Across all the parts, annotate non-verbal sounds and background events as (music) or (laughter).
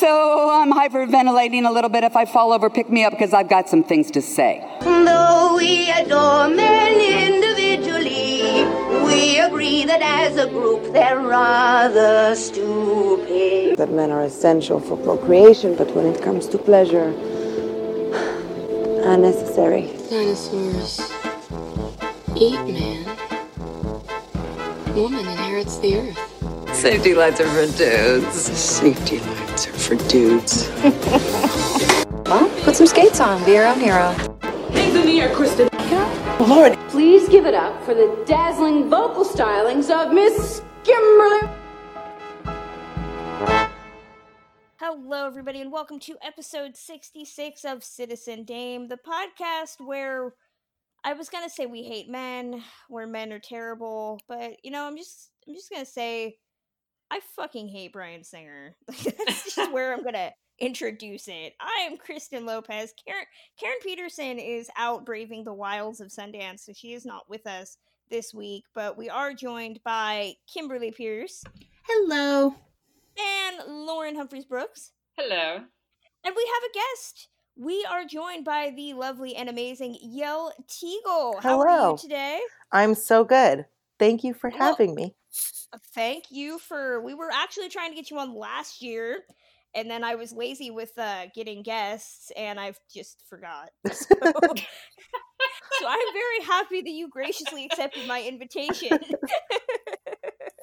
So I'm hyperventilating a little bit. If I fall over, pick me up because I've got some things to say. Though we adore men individually, we agree that as a group they're rather stupid. that men are essential for procreation, but when it comes to pleasure, (sighs) unnecessary. Dinosaurs eat man. Woman inherits the earth. Safety lights are for dudes. Safety lights are for dudes. (laughs) Well, put some skates on. Be your own hero. In the air, Kristen. Lord, Please give it up for the dazzling vocal stylings of Miss Kimberly. Hello, everybody, and welcome to episode 66 of Citizen Dame, the podcast where I was gonna say we hate men, where men are terrible, but you know, I'm just I'm just gonna say I fucking hate Bryan Singer. (laughs) That's just where I'm gonna introduce it. I am Kristen Lopez. Karen Karen Peterson is out braving the wilds of Sundance, so she is not with us this week, but we are joined by Kimberly Pierce Hello. and Lauren Humphries Brooks. Hello. And we have a guest. We are joined by the lovely and amazing Yael Tygiel. How are Hello. you today? I'm so good. Thank you for Well- having me. Uh, Thank you for. We were actually trying to get you on last year, and then I was lazy with uh, getting guests, and I've just forgot. (laughs) So, (laughs) so I'm very happy that you graciously accepted my invitation.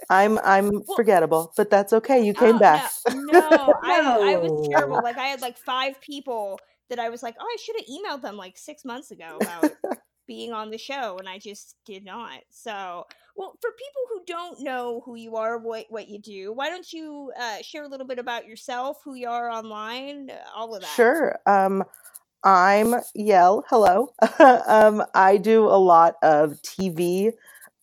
I'm I'm (laughs) forgettable, but that's okay. You came Oh, back. No, no I, I was terrible. Like I had like five people that I was like, oh, I should have emailed them like six months ago about being on the show, and I just did not. So, well, for people who don't know who you are, what what you do, why don't you uh, share a little bit about yourself, who you are online, uh, all of that. Sure. Um, I'm Yael. Hello. (laughs) um, I do a lot of TV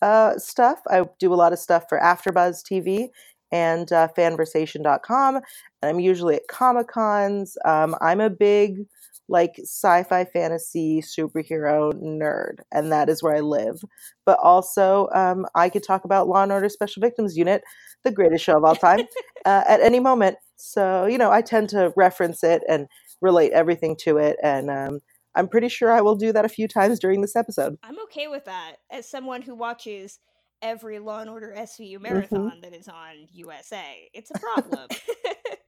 uh, stuff. I do a lot of stuff for AfterBuzz TV and uh, Fanversation.com, and I'm usually at Comic Cons. Um, I'm a big like sci-fi fantasy superhero nerd, and that is where I live. But also, um, I could talk about Law and Order Special Victims Unit, the greatest show of all time, (laughs) uh, at any moment. So you know, I tend to reference it and relate everything to it, and um, I'm pretty sure I will do that a few times during this episode. I'm okay with that as someone who watches every Law and Order Mm-hmm. SVU marathon that is on USA. It's a problem. (laughs)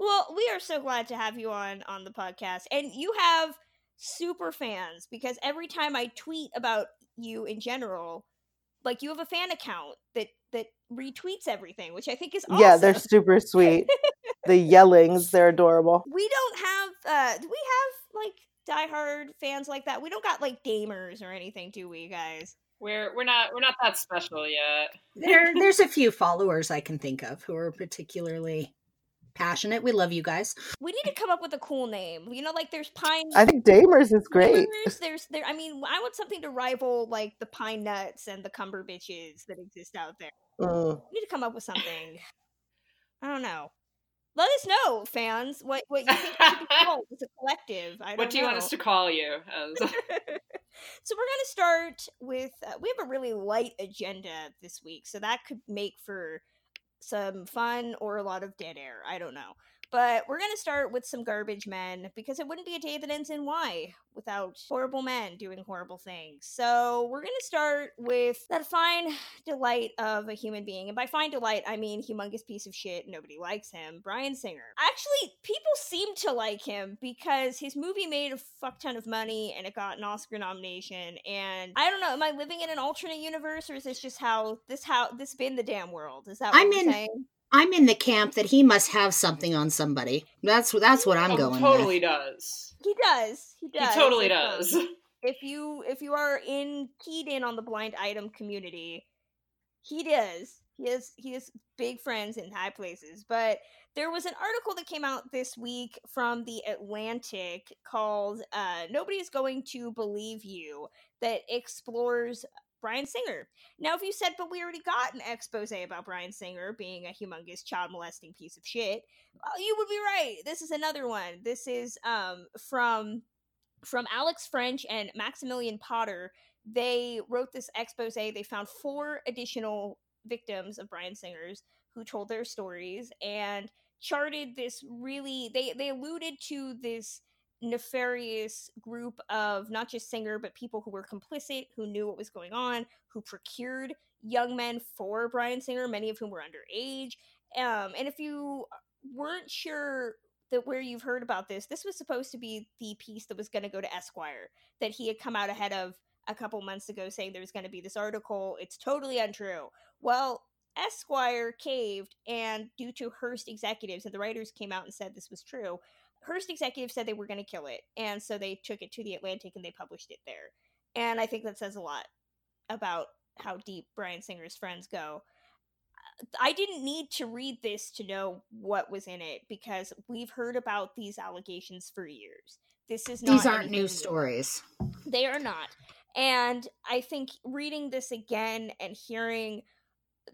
well, we are so glad to have you on on the podcast, and you have super fans because every time I tweet about you in general, like you have a fan account that that retweets everything, which I think is awesome. Yeah, they're super sweet. (laughs) the yellings, they're adorable. we don't have uh do we have like diehard fans like that? We don't got like gamers or anything, do we, guys? We're we're not we're not that special yet. There, there's a few followers I can think of who are particularly passionate. We love you guys. We need to come up with a cool name. You know, like there's Pine. I think Damers is great. Gamers, There's there. I mean, I want something to rival like the Pine Nuts and the Cumber Bitches that exist out there. Mm. We need to come up with something. I don't know. Let us know, fans, what what you think it should be (laughs) called as a collective. I don't What do you want us to call you? As (laughs) so we're going to start with uh, we have a really light agenda this week so that could make for some fun or a lot of dead air i don't know but we're going to start with some garbage men because it wouldn't be a day that ends in y without horrible men doing horrible things. So we're going to start with that fine delight of a human being and by fine delight i mean humongous piece of shit nobody likes him bryan singer. Actually people seem to like him because his movie made a fuck ton of money and it got an oscar nomination and i don't know am i living in an alternate universe or is this just how this how this been the damn world? Is that what I'm in- saying I'm in the camp that he must have something on somebody. That's that's what I'm going. Oh, going totally with. does. he does he does. He totally If, does. um, (laughs) if you if you are in keyed in on the blind item community he does he has he has big friends in high places but there was an article that came out this week from the atlantic called uh, nobody's going to believe you that explores bryan singer now if you said but we already got an expose about bryan singer being a humongous child molesting piece of shit well, you would be right this is another one this is um from from Alex French and Maximilian Potter. They wrote this expose. They found four additional victims of Bryan Singer's who told their stories, and charted this really they they alluded to this nefarious group of not just singer but people who were complicit who knew what was going on who procured young men for bryan singer many of whom were underage. Um, and if you weren't sure that where you've heard about this this was supposed to be the piece that was going to go to esquire that he had come out ahead of a couple months ago saying there was going to be this article. It's totally untrue. Well esquire caved and due to hearst executives and the writers came out and said this was true Hearst executives said they were going to kill it, and so they took it to the Atlantic and they published it there. And I think that says a lot about how deep Bryan Singer's friends go. I didn't need to read this to know what was in it because we've heard about these allegations for years. This is not These aren't new stories. They are not. And I think reading this again and hearing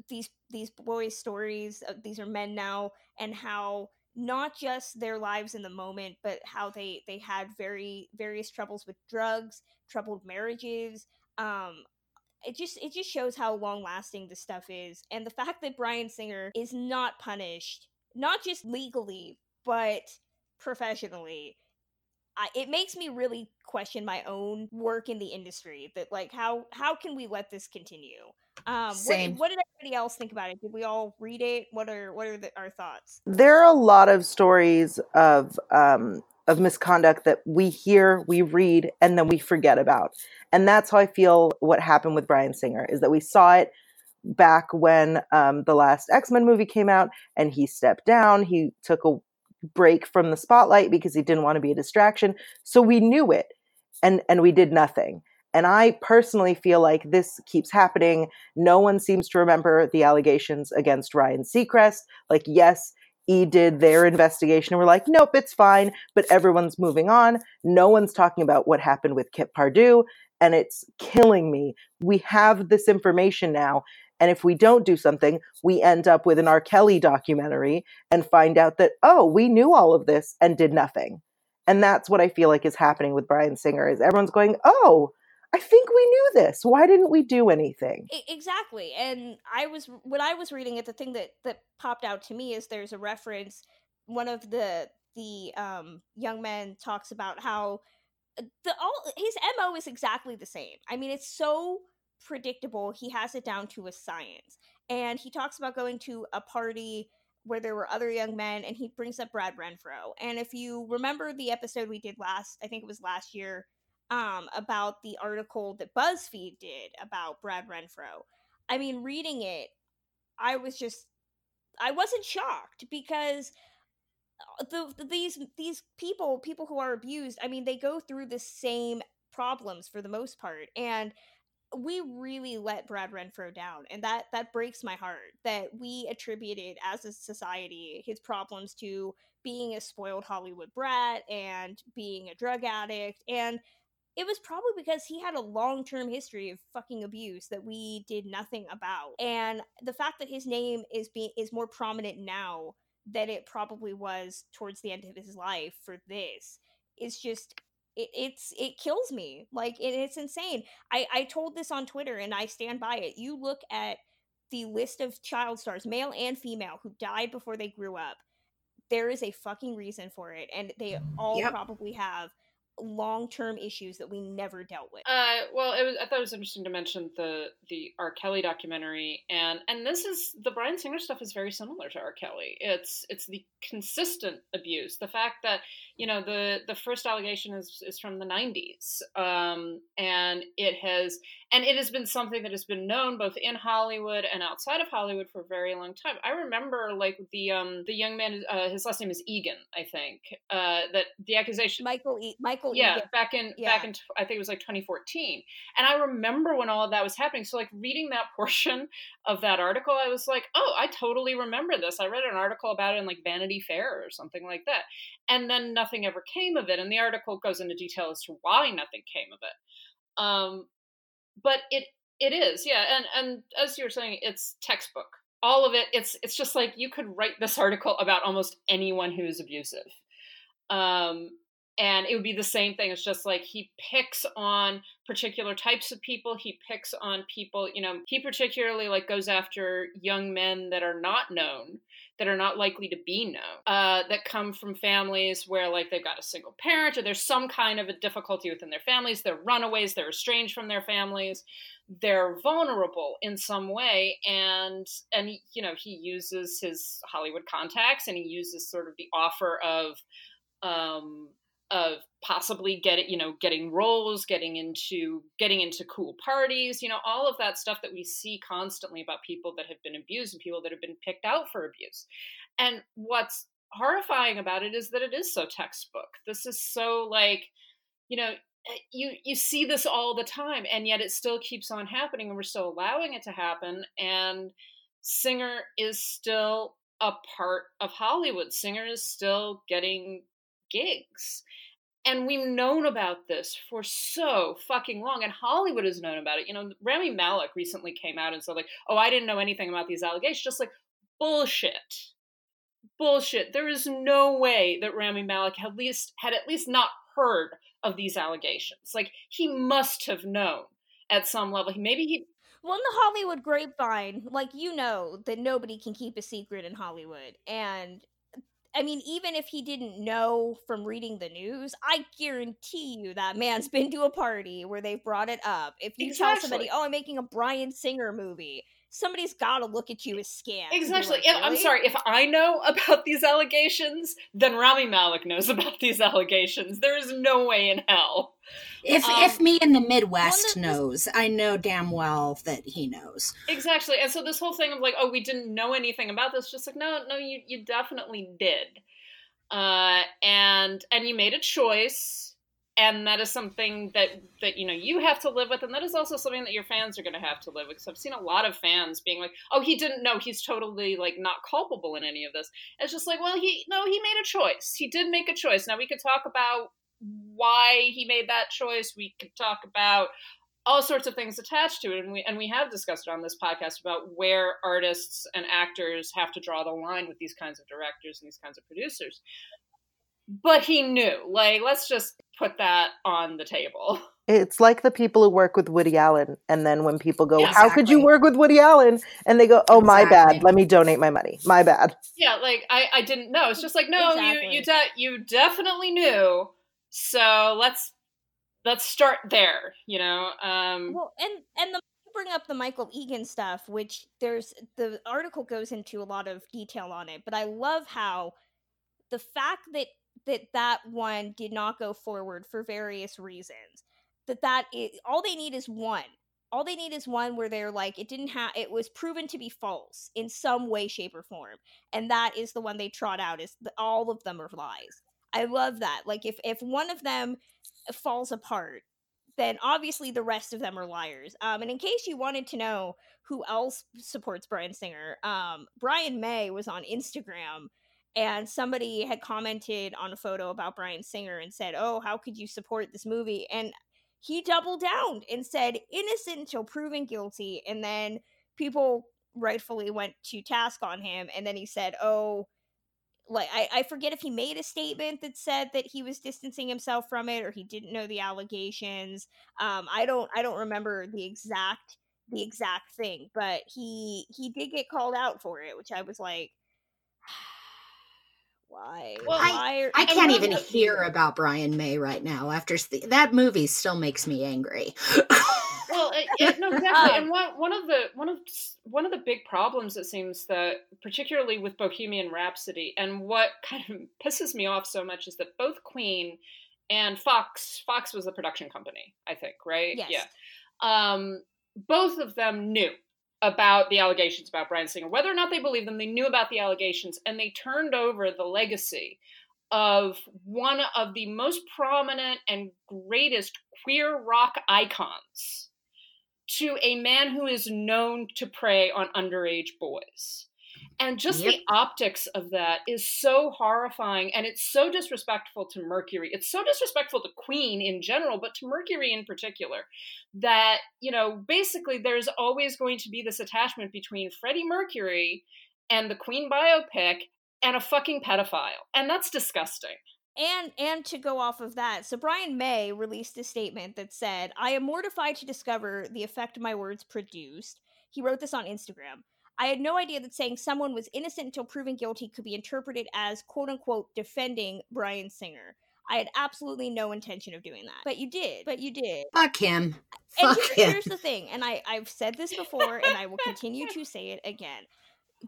these these boys' stories, uh, these are men now, and how not just their lives in the moment but how they they had very various troubles with drugs troubled marriages um it just it just shows how long lasting this stuff is. And the fact that bryan singer is not punished not just legally but professionally I, it makes me really question my own work in the industry that like how how can we let this continue um Same. What, what did everybody else think about it did we all read it what are what are the, our thoughts There are a lot of stories of um, of misconduct that we hear, we read, and then we forget about, and that's how I feel. What happened with Bryan Singer is that we saw it back when um, the last X Men movie came out, and he stepped down. He took a break from the spotlight because he didn't want to be a distraction. So we knew it, and and we did nothing. And I personally feel like this keeps happening. No one seems to remember the allegations against Ryan Seacrest. Like, yes, E did their investigation and we're like, nope, it's fine, but everyone's moving on. No one's talking about what happened with Kip Pardue, and it's killing me. We have this information now, and if we don't do something, we end up with an R. Kelly documentary and find out that, oh, we knew all of this and did nothing. And that's what I feel like is happening with Bryan Singer is everyone's going, oh, I think we knew this. Why didn't we do anything? Exactly and i was when i was reading it the thing that that popped out to me is there's a reference one of the the um young men talks about how uh, the all his mo is exactly the same i mean it's so predictable he has it down to a science and he talks about going to a party where there were other young men and he brings up brad renfro and if you remember the episode we did last i think it was last year um, about the article that BuzzFeed did about Brad Renfro. I mean, reading it, I was just, I wasn't shocked because uh, the, the these these people, people who are abused, I mean, they go through the same problems for the most part, and we really let Brad Renfro down, and that that breaks my heart that we attributed as a society his problems to being a spoiled Hollywood brat and being a drug addict and it was probably because he had a long-term history of fucking abuse that we did nothing about and the fact that his name is being is more prominent now than it probably was towards the end of his life for this is just it, it's it kills me like it, it's insane. I i told this on twitter and i stand by it. You look at the list of child stars male and female who died before they grew up. There is a fucking reason for it and they all Yep. probably have long-term issues that we never dealt with Uh, well, it was. I thought it was interesting to mention the the R. Kelly documentary, and and this is the Bryan Singer stuff is very similar to R. Kelly. It's it's the consistent abuse, the fact that you know the the first allegation is is from the '90s, um, and it has and it has been something that has been known both in Hollywood and outside of Hollywood for a very long time. I remember like the um the young man, uh, his last name is Egan, I think, uh, that the accusation michael e- michael yeah back in Yeah. back in i think it was like 2014 and i remember when all of that was happening so like reading that (laughs) portion of that article i was like oh i totally remember this i read an article about it in like vanity fair or something like that and then nothing ever came of it and the article goes into detail as to why nothing came of it um but it it is yeah and and as you were saying it's textbook all of it it's it's just like you could write this article about almost anyone who's abusive um and it would be the same thing it's just like he picks on particular types of people he picks on people you know he particularly like goes after young men that are not known that are not likely to be known, uh, that come from families where like they've got a single parent or there's some kind of a difficulty within their families. They're runaways. They're estranged from their families. They're vulnerable in some way, and and you know he uses his Hollywood contacts and he uses sort of the offer of um, of possibly getting you know getting roles getting into getting into cool parties you know all of that stuff that we see constantly about people that have been abused and people that have been picked out for abuse. And what's horrifying about it is that it is so textbook. This is so like you know eh, you you see this all the time and yet it still keeps on happening and we're still allowing it to happen and singer is still a part of hollywood. Singer is still getting gigs. And we've known about this for so fucking long, and Hollywood has known about it. You know, Rami Malek recently came out and said, like, oh, I didn't know anything about these allegations. Just like, bullshit. Bullshit. There is no way that Rami Malek had at least had at least not heard of these allegations. Like, he must have known at some level. Maybe he well, in the Hollywood grapevine, like you know that nobody can keep a secret in Hollywood, and I mean, even if he didn't know from reading the news, I guarantee you that man's (laughs) been to a party where they've brought it up. If you exactly. tell somebody, "Oh, I'm making a Bryan Singer movie," somebody's got to look at you as scam. Exactly. Like, really? I'm sorry. If I know (laughs) about these allegations, then Rami Malek knows (laughs) about these allegations. There is no way in hell. If um, if me in the Midwest knows, I know damn well that he knows. Exactly. And so this whole thing of like, oh, we didn't know anything about this, just like, no, no, you you definitely did. Uh, and and you made a choice and that is something that that you know you have to live with and that is also something that your fans are going to have to live with because i've seen a lot of fans being like oh he didn't know he's totally like not culpable in any of this. It's just like well he no he made a choice. He did make a choice. Now we could talk about why he made that choice. We could talk about all sorts of things attached to it and we and we have discussed it on this podcast about where artists and actors have to draw the line with these kinds of directors and these kinds of producers but he knew. Like, let's just put that on the table. (laughs) It's like the people who work with Woody Allen, and then when people go, yeah, "How could you work with Woody Allen?" and they go, "Oh, exactly. my bad. Let me donate my money. My bad." Yeah, like I, I didn't know. It's just like, no, exactly. you, you, de- you definitely knew. So let's let's start there. You know. Um, well, and and the bring up the Michael Egan stuff, which there's the article goes into a lot of detail on it, but I love how the fact that that that one did not go forward for various reasons. That that is, all they need is one. All they need is one where they're like it didn't have it was proven to be false in some way, shape, or form, and that is the one they trot out. Is the, all of them are lies. I love that. Like if if one of them falls apart, then obviously the rest of them are liars. Um, and in case you wanted to know who else supports Bryan Singer, um, Brian May was on Instagram and somebody had commented on a photo about Bryan Singer and said, "Oh, how could you support this movie?" And he doubled down and said, "Innocent until proven guilty." And then people rightfully went to task on him, and then he said, "Oh." Like I, I forget if he made a statement that said that he was distancing himself from it or he didn't know the allegations. Um, I don't I don't remember the exact the exact thing, but he he did get called out for it, which I was like, (sighs) why? Well, I, I can't even hear about Brian May right now. After st- that movie, still makes me angry. (laughs) well, it, it, no, exactly. and one one of the one of one of the big problems it seems that, particularly with Bohemian Rhapsody, and what kind of (laughs) pisses me off so much is that both Queen and Fox Fox was the production company, I think, right? Yes. Yeah. Um, both of them knew about the allegations about Bryan Singer. Whether or not they believe them, they knew about the allegations and they turned over the legacy of one of the most prominent and greatest queer rock icons to a man who is known to prey on underage boys. And just yep. the optics of that is so horrifying and it's so disrespectful to Mercury. It's so disrespectful to Queen in general, but to Mercury in particular, that, you know, basically there's always going to be this attachment between Freddie Mercury and the Queen biopic and a fucking pedophile. And that's disgusting. And and to go off of that, so Brian May released a statement that said, "I am mortified to discover the effect my words produced." He wrote this on Instagram. I had no idea that saying someone was innocent until proven guilty could be interpreted as quote unquote defending Bryan Singer. I had absolutely no intention of doing that. But you did. But you did. Fuck him. And Fuck him. here's the thing, and I, I've said this before, and I will (laughs) continue to say it again.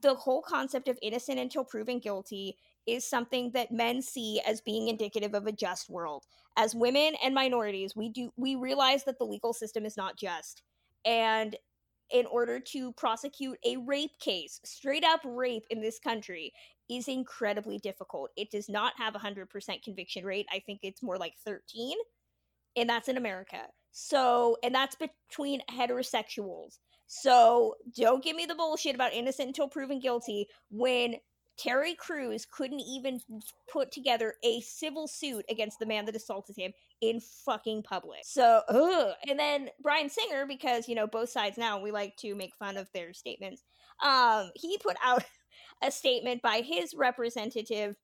The whole concept of innocent until proven guilty is something that men see as being indicative of a just world. As women and minorities, we do we realize that the legal system is not just. And in order to prosecute a rape case, straight up rape in this country, is incredibly difficult. It does not have a 100% conviction rate. I think it's more like 13 and that's in America. So, and that's between heterosexuals. So, don't give me the bullshit about innocent until proven guilty when Terry Crews couldn't even put together a civil suit against the man that assaulted him in fucking public. So, ugh. and then Bryan Singer, because you know both sides now we like to make fun of their statements. Um, he put out (laughs) a statement by his representative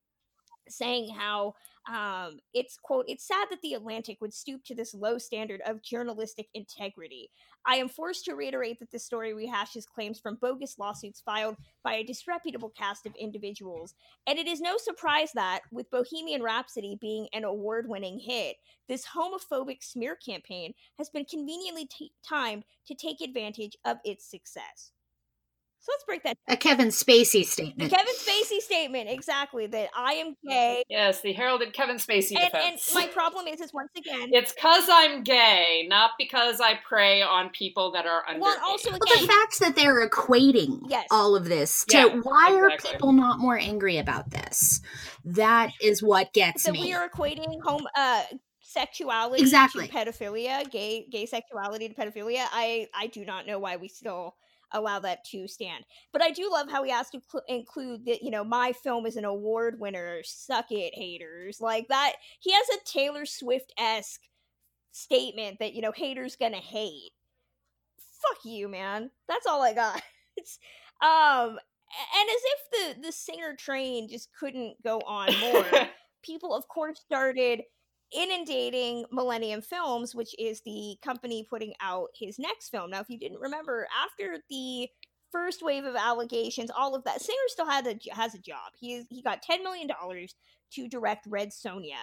saying how um, it's quote it's sad that the atlantic would stoop to this low standard of journalistic integrity. I am forced to reiterate that this story rehashes claims from bogus lawsuits filed by a disreputable cast of individuals and it is no surprise that with bohemian rhapsody being an award-winning hit this homophobic smear campaign has been conveniently t- timed to take advantage of its success so let's break that A Kevin Spacey the statement. Kevin Spacey statement, exactly, that I am gay. Yes, the heralded Kevin Spacey And, and my problem is, is once again, It's because I'm gay, not because I prey on people that are under. well, also Well, the again, fact that they're equating Yes. all of this to Yeah, why are people not more angry about this? That is what gets that me. we are equating home uh sexuality Exactly. to pedophilia, gay gay sexuality to pedophilia. I I do not know why we still allow that to stand. But I do love how he has to cl- include that, you know, my film is an award winner. Suck it, haters. Like that. He has a Taylor Swift esque statement that, you know, haters gonna hate. Fuck you, man. That's all I got. (laughs) It's, um, and as if the, the singer train just couldn't go on more, (laughs) people, of course, started inundating Millennium Films, which is the company putting out his next film. Now, if you didn't remember, after the first wave of allegations, all of that, Singer still had a has a job. He is, he got ten million dollars to direct Red Sonja,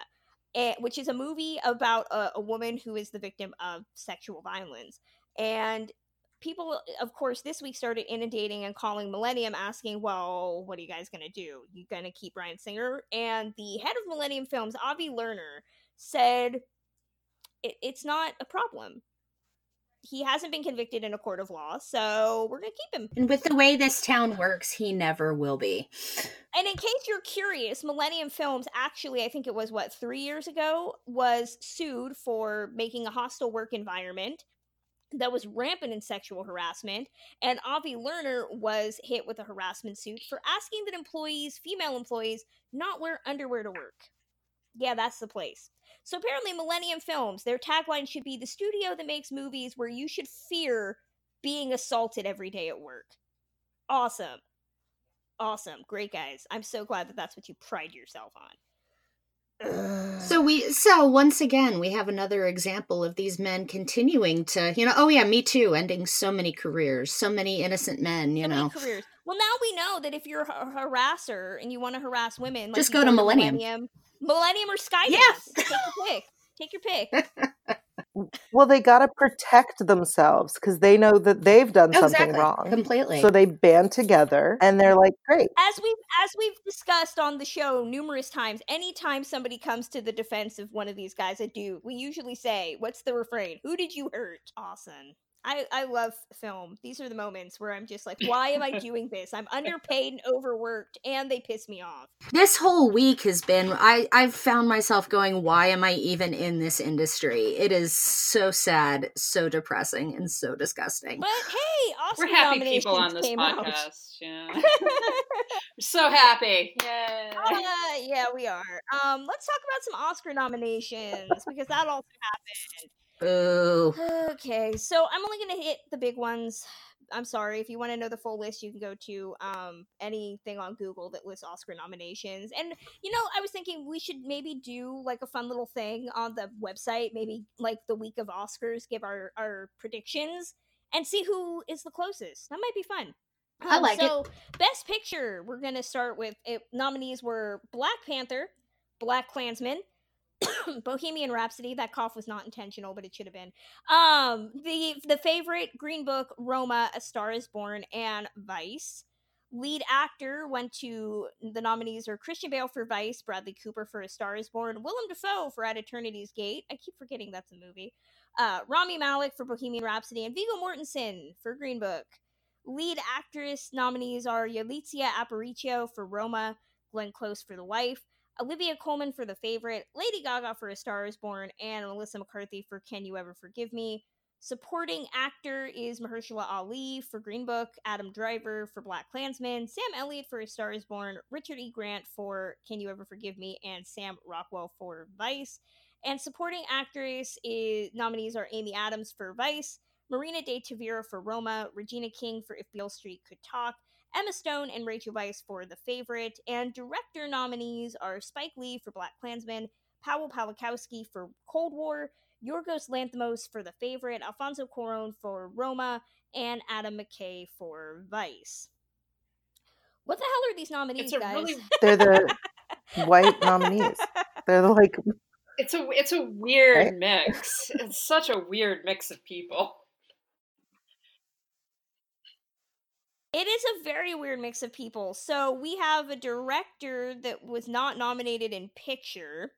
eh, which is a movie about a, a woman who is the victim of sexual violence. And people, of course, this week started inundating and calling Millennium, asking, "Well, what are you guys gonna do? You gonna keep Bryan Singer?" And the head of Millennium Films, Avi Lerner, said it, it's not a problem. He hasn't been convicted in a court of law, so we're gonna keep him. and with the way this town works, he never will be. And in case you're curious, Millennium Films actually, I think it was what, three years ago, was sued for making a hostile work environment that was rampant in sexual harassment. And Avi Lerner was hit with a harassment suit for asking that employees, female employees, not wear underwear to work. Yeah, that's the place. So apparently, Millennium Films, their tagline should be the studio that makes movies where you should fear being assaulted every day at work. Awesome. Awesome. Great guys. I'm so glad that that's what you pride yourself on. So we so once again we have another example of these men continuing to, you know, oh yeah, me too, ending so many careers, so many innocent men, you So many know. careers. Well, now we know that if you're a harasser and you want to harass women, like Just go to Millennium. Millennium, Millennium or Skydance. Yes. Take your (laughs) pick. Take your pick. (laughs) Well, they got to protect themselves because they know that they've done something exactly. wrong. Completely. So they band together and they're like, great. As we've as we've discussed on the show numerous times, anytime somebody comes to the defense of one of these guys, I do. We usually say, "What's the refrain? Who did you hurt?" Awesome. I, I love film. These are the moments where I'm just like, why am I doing this? I'm underpaid and overworked, and they piss me off. this whole week has been I I've found myself going why am I even in this industry? It is so sad, so depressing and so disgusting. But hey, Oscar We're happy people on this came out. podcast. Yeah. (laughs) We're so happy. Yay. Uh, yeah, we are. Um, let's talk about some Oscar nominations because that also happened. Boo. Okay, so I'm only gonna hit the big ones. I'm sorry if you want to know the full list, you can go to um anything on Google that lists Oscar nominations. And you know, I was thinking we should maybe do like a fun little thing on the website, maybe like the week of Oscars, give our our predictions and see who is the closest. That might be fun. I Um, like it. so, Best Picture, we're going to start with it, nominees were Black Panther, BlacKkKlansman, (coughs) Bohemian Rhapsody. That cough was not intentional, but it should have been. Um, the the favorite Green Book, Roma, A Star Is Born, and Vice. Lead actor went to the nominees are Christian Bale for Vice, Bradley Cooper for A Star Is Born, Willem Dafoe for At Eternity's Gate. I keep forgetting that's a movie. Uh, Rami Malek for Bohemian Rhapsody, and Viggo Mortensen for Green Book. Lead actress nominees are Yalitza Aparicio for Roma, Glenn Close for The Wife, Olivia Colman for The Favorite, Lady Gaga for A Star Is Born, and Melissa McCarthy for Can You Ever Forgive Me. Supporting actor is Mahershala Ali for Green Book, Adam Driver for BlacKkKlansman, Sam Elliott for A Star Is Born, Richard E. Grant for Can You Ever Forgive Me, and Sam Rockwell for Vice. And supporting actress is nominees are Amy Adams for Vice, Marina De Tavira for Roma, Regina King for If Beale Street Could Talk, Emma Stone and Rachel Weisz for The Favorite, and director nominees are Spike Lee for BlacKkKlansman, Powell Pawlikowski for Cold War, Yorgos Lanthimos for The Favorite, Alfonso Cuarón for Roma, and Adam McKay for Vice. What the hell are these nominees, It's a guys? really (laughs) They're the (laughs) white nominees. They're the, like it's a it's a weird Right? mix. It's such a weird mix of people. It is a very weird mix of people. So we have a director that was not nominated in picture,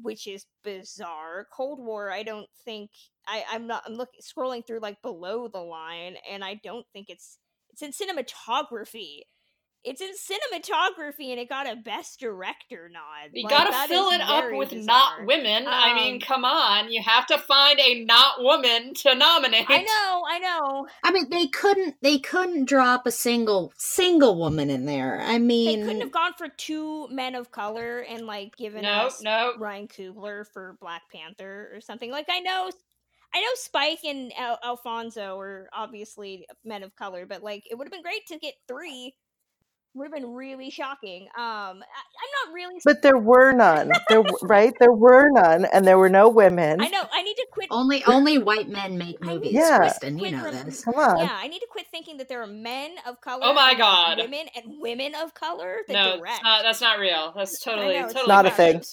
which is bizarre. Cold War, I don't think I, I'm not I'm looking scrolling through like below the line, and I don't think it's it's in cinematography. It's in cinematography, and it got a best director nod. You Like, gotta fill it up with bizarre. not women. I mean, Um, come on. You have to find a not woman to nominate. I know, I know. I mean, they couldn't. They couldn't drop a single single woman in there. I mean They couldn't have gone for two men of color and like given No, us no. Ryan Coogler for Black Panther or something. Like I know, I know Spike and Al- Alfonso are obviously men of color, but like it would have been great to get three. Would have been really shocking. Um, I, I'm not really. but there were none. There (laughs) right? There were none and there were no women. I know. I need to quit. only only white men make movies. Yeah. Kristen, you know rem- this. Come on. Yeah, I need to quit thinking that there are men of color. Oh my and God. Women and women of color that No, direct. not, that's not real. That's totally know, it's totally not a thing. (laughs)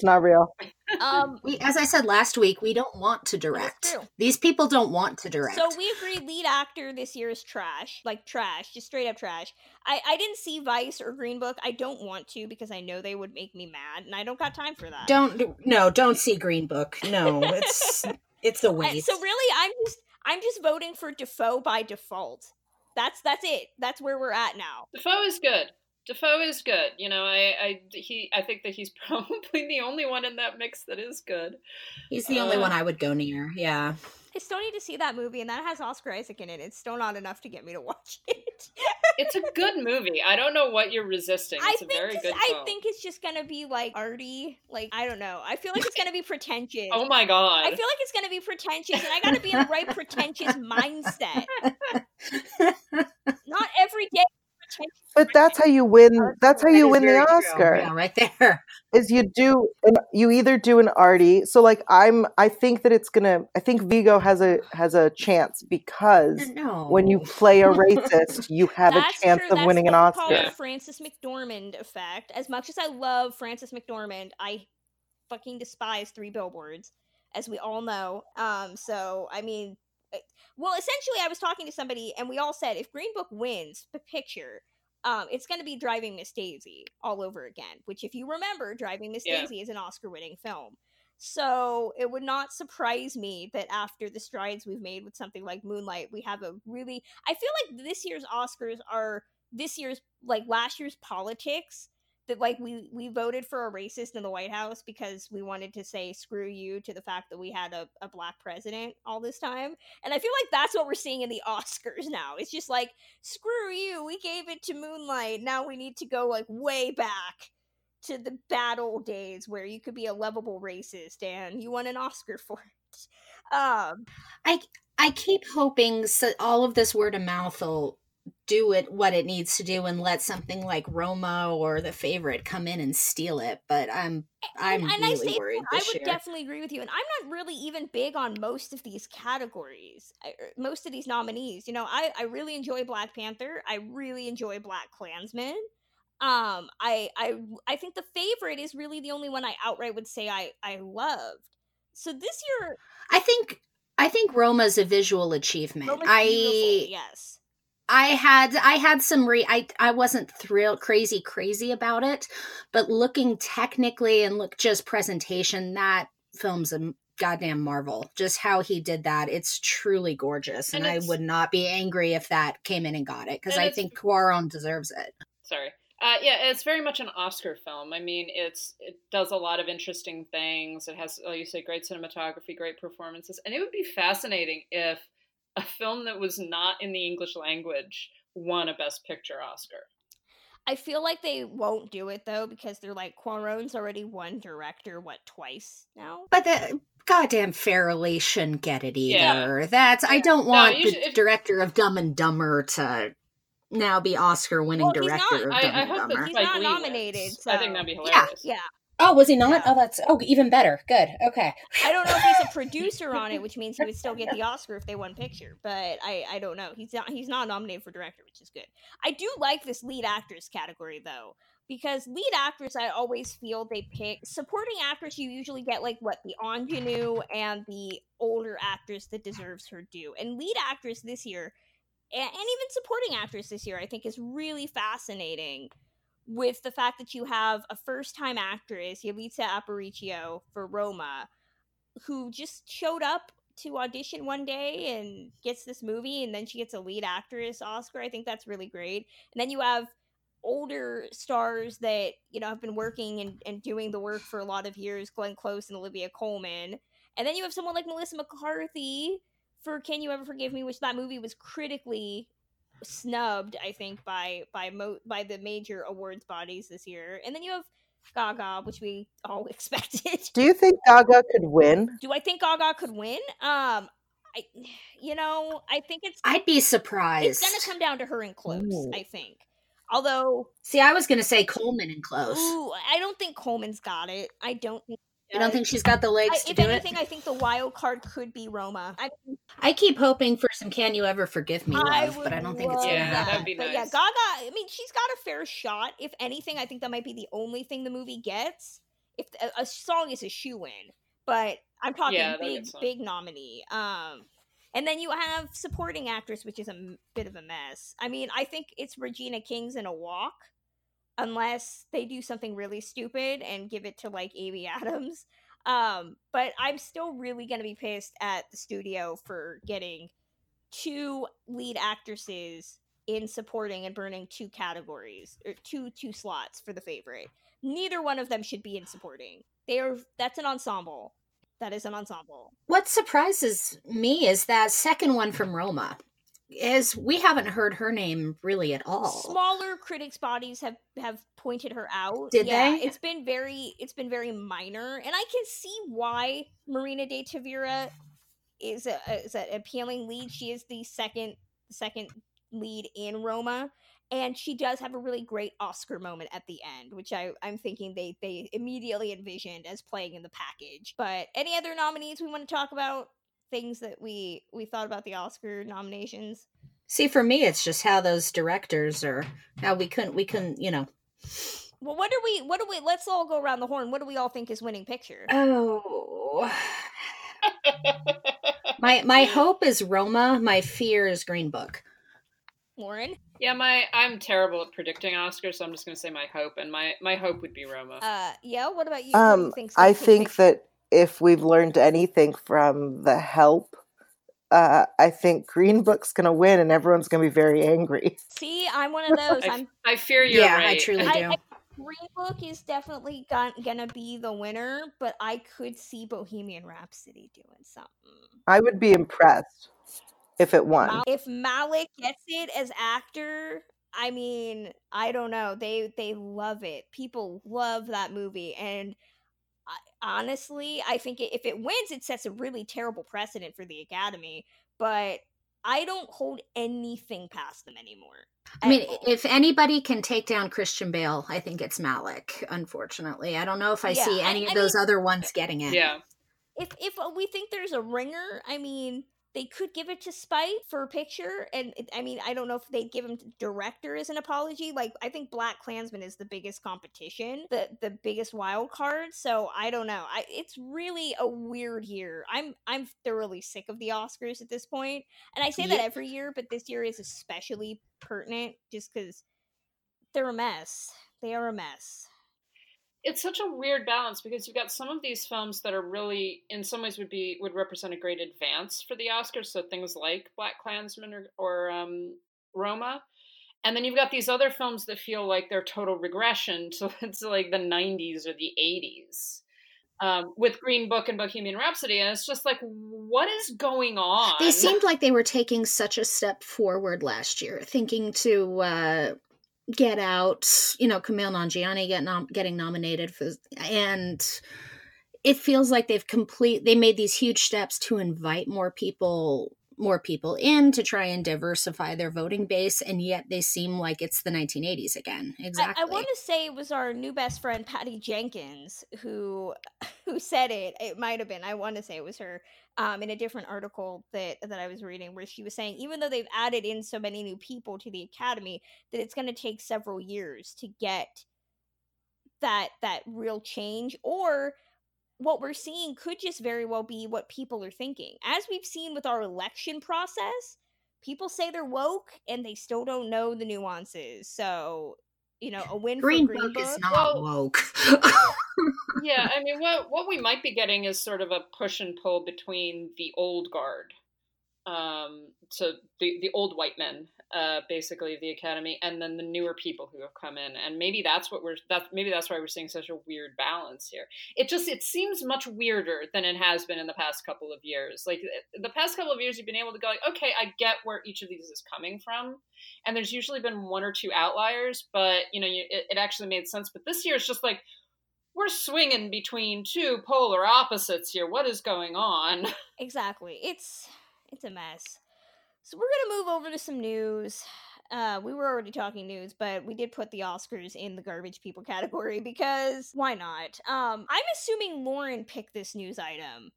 It's not real. Um, We, as I said last week, we don't want to direct. These people don't want to direct. So we agree lead actor this year is trash. Like trash, just straight up trash. I, I didn't see Vice or Green Book. I don't want to because I know they would make me mad and I don't got time for that. don't no, don't see Green Book. No, it's (laughs) it's a I- waste. so really I'm just I'm just voting for Dafoe by default. That's that's it. That's where we're at now. Dafoe is good. Dafoe is good. You know, I, I he I think that he's (laughs) probably the only one in that mix that is good. He's the only uh, one I would go near. Yeah. I still need to see that movie and that has Oscar Isaac in it. It's still not enough to get me to watch (laughs) it. It's a good movie. I don't know what you're resisting. I It's a think very good I film. think it's just gonna be like arty. Like I don't know. I feel like it's gonna be pretentious. Oh my god. I feel like it's gonna be pretentious, and I gotta be in the right pretentious (laughs) mindset. Not every day. Pretentious. But that's how you win. That's how you is win the. Oscar. Yeah, right there. (laughs) Is you do an, you either do an arty. So like I'm. I think that it's gonna. I think Viggo has a has a chance because No. when you play a (laughs) racist, you have a chance true. of That's winning an what we call Oscar. Frances McDormand effect. As much as I love Frances McDormand, I fucking despise Three Billboards, as we all know. Um, so I mean, well, essentially, I was talking to somebody, and we all said if Green Book wins the picture. Um, it's going to be Driving Miss Daisy all over again, which, if you remember, Driving Miss Yeah. Daisy is an Oscar winning film. So it would not surprise me that after the strides we've made with something like Moonlight, we have a really. I feel like this year's Oscars are this year's like last year's politics that like we we voted for a racist in the White House because we wanted to say screw you to the fact that we had a, a black president all this time. And I feel like that's what we're seeing in the (laughs) Oscars now. It's just like screw you, we gave it to Moonlight. Now we need to go like way back to the bad old days where you could be a lovable racist and you won an Oscar (laughs) for it. Um I I keep hoping so all of this word of mouth will do it what it needs to do and let something like Roma or the favorite come in and steal it. But I'm I'm and, and really I say worried I would year. definitely agree with you. And I'm not really even big on most of these categories, I- er, most of these nominees. You know, I I really enjoy Black Panther. I really enjoy BlacKkKlansman. Um, I I I think the favorite is really the only one I outright would say I I loved. So this year, I think I think Roma's a visual achievement. Roma's I yes. I had I had some re I I wasn't thrilled crazy crazy about it, but looking technically and look just presentation that film's a goddamn marvel. Just how he did that, it's truly gorgeous, and, And I would not be angry if that came in and got it because I think Cuarón deserves it. Sorry. Uh, yeah, it's very much an Oscar film. I mean, it's it does a lot of interesting things. It has, like you say, great cinematography, great performances, and it would be fascinating if a film that was not in the English language won a Best Picture Oscar. I feel like they won't do it though because they're like Cuarón's already won director what twice now. But the goddamn Farrelly shouldn't get it Yeah. either. That's I don't want you the should- if- director of Dumb and Dumber to now be Oscar winning Well, director not. of I, Dumb I and hope Dumber. that He's Spike not nominated, wins. I think that'd be Yeah. hilarious. Yeah. Oh, was he not? Yeah. Oh, that's oh even better. Good. Okay. I don't know if he's a (laughs) producer on it, which means he would still get the Oscar if they won picture. But I, I don't know. He's not he's not nominated for director, which is good. I do like this lead actress category though, because lead actress I always feel they pick supporting actress. You usually get like what the ingenue and the older actress that deserves her due, and lead actress this year, and, and even supporting actress this year, I think is really fascinating with the fact that you have a first time actress, Yalitza Aparicio, for Roma, who just showed up to audition one day and gets this movie, and then she gets a lead actress Oscar. I think that's really great. And then you have older stars that you know have been working and, and doing the work for a lot of years glenn close and olivia colman and then you have someone like melissa mccarthy for can you ever forgive me which that movie was critically snubbed i think by by mo- by the major awards bodies this year and then you have gaga which we all (laughs) expected Do you think Gaga could win? do i think gaga could win um i you know i think it's I'd be surprised. it's gonna come down to her and close Ooh. i think although See, I was gonna say Colman and close. ooh, i don't think colman's got it i don't think You don't think she's got the I, legs to if do anything, it? I think the wild card could be Roma. I, I keep hoping for some "Can You Ever Forgive Me" I love, would but I don't think it's gonna Yeah, that. happen. that'd be But yeah. Gaga. I mean, she's got a fair shot. If anything, I think that might be the only thing the movie gets. If a, a song is a shoe in, but I'm talking Yeah, big, big nominee. Um, and then you have supporting actress, which is a m- bit of a mess. I mean, I think it's Regina King's in a walk, unless they do something really stupid and give it to like Amy (laughs) Adams. Um, but I'm still really gonna be pissed at the studio for getting two lead actresses in supporting and burning two categories or two two slots for the favorite. Neither one of them should be in supporting. They are that's an ensemble. That is an ensemble. What surprises me is that second one from Roma. Is we haven't heard her name really at all. Smaller critics bodies have have pointed her out. Did yeah, they? It's been very it's been very minor, and I can see why Marina de Tavira is a is an appealing lead. She is the second second lead in Roma, and she does have a really great Oscar moment at the end, which I I'm thinking they they immediately envisioned as playing in the package. But any other nominees we want to talk about? Things that we we thought about the Oscar nominations. See, for me, it's just how those directors are. How we couldn't, we couldn't, you know. Well, what do we? What do we? Let's all go around the horn. What do we all think is winning picture? Oh, (laughs) my my hope is Roma. My fear is Green Book. Lauren, Yeah, my I'm terrible at predicting Oscars, so I'm just gonna say my hope, and my my hope would be Roma. uh, yeah. What about you? What do you Um, think's I think picture? that if we've learned anything from The Help, uh, I think Green Book's going to win, and everyone's going to be very angry. See, I'm one of those. I, I'm (laughs) I fear you're Yeah, I truly I, do. I, Green Book is definitely gonna be the winner, but I could see Bohemian Rhapsody doing something. I would be impressed if it won. If Malek gets it as actor, I mean, I don't know. They they love it. People love that movie, and I, honestly, I think it, if it wins, it sets a really terrible precedent for the Academy. But I don't hold anything past them anymore. I mean, if anybody can take down Christian Bale, I think it's Malek. Unfortunately, I don't know if I Yeah, see any I of those mean- other ones getting it. Yeah. if if uh, we think there's a ringer, I mean, they could give it to Spike for a picture, and it- I mean, I don't know if they'd give him to director as an apology. Like, I think BlacKkKlansman is the biggest competition, the the biggest wild card. So I don't know. I it's really a weird year. I'm I'm thoroughly sick of the Oscars at this point, and I say that every year, but this year is especially pertinent just because they're a mess. They are a mess. It's such a weird balance because you've got some of these films that are really in some ways would be would represent a great advance for the oscars. So things like BlacKkKlansman or, or um, roma. And then you've got these other films that feel like they're total regression (laughs) to, to like the 90s or the 80s um, with green book and bohemian rhapsody. And it's just like what is going on? They seemed like they were taking such a step forward last year, thinking to uh, get out, you know, Kumail Nanjiani get nom- getting nominated for, and it feels like they've complete. They made these huge steps to invite more people, more people in to try and diversify their voting base, and yet they seem like it's the 1980s again. Exactly. I, I want to say it was our new best friend Patty Jenkins who (laughs) who said it. It might have been. I want to say it was her um, in a different article that that I was reading, where she was saying even though they've added in so many new people to the academy, that it's going to take several years to get that that real change or what we're seeing could just very well be what people are thinking. As we've seen with our election process, people say they're woke and they still don't know the nuances. So, you know, a win Green for Green Book is Book. not woke. yeah, I mean, what what we might be getting is sort of a push and pull between the old guard, um, so the the old white men, uh, basically of the academy, and then the newer people who have come in, and maybe that's what we're that maybe that's why we're seeing such a weird balance here. It just it seems much weirder than it has been in the past couple of years. Like the past couple of years, you've been able to go like, okay, I get where each of these is coming from, and there's usually been one or two outliers, but you know, you, it, it actually made sense. But this year, it's just like we're swinging between two polar opposites here. What is going on? (laughs) Exactly. It's it's a mess. So we're gonna move over to some news. Uh, we were already talking news, but we did put the Oscars in the garbage people category because why not? Um, I'm assuming Lauren picked this news item,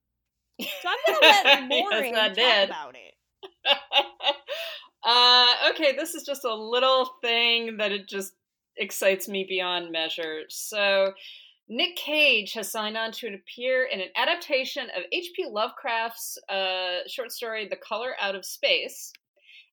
so I'm gonna let (laughs) Lauren I talk did. about it. (laughs) uh, okay, this is just a little thing that it just excites me beyond measure. So, Nick Cage has signed on to appear in an adaptation of H.P. Lovecraft's uh, short story, The Color Out of Space.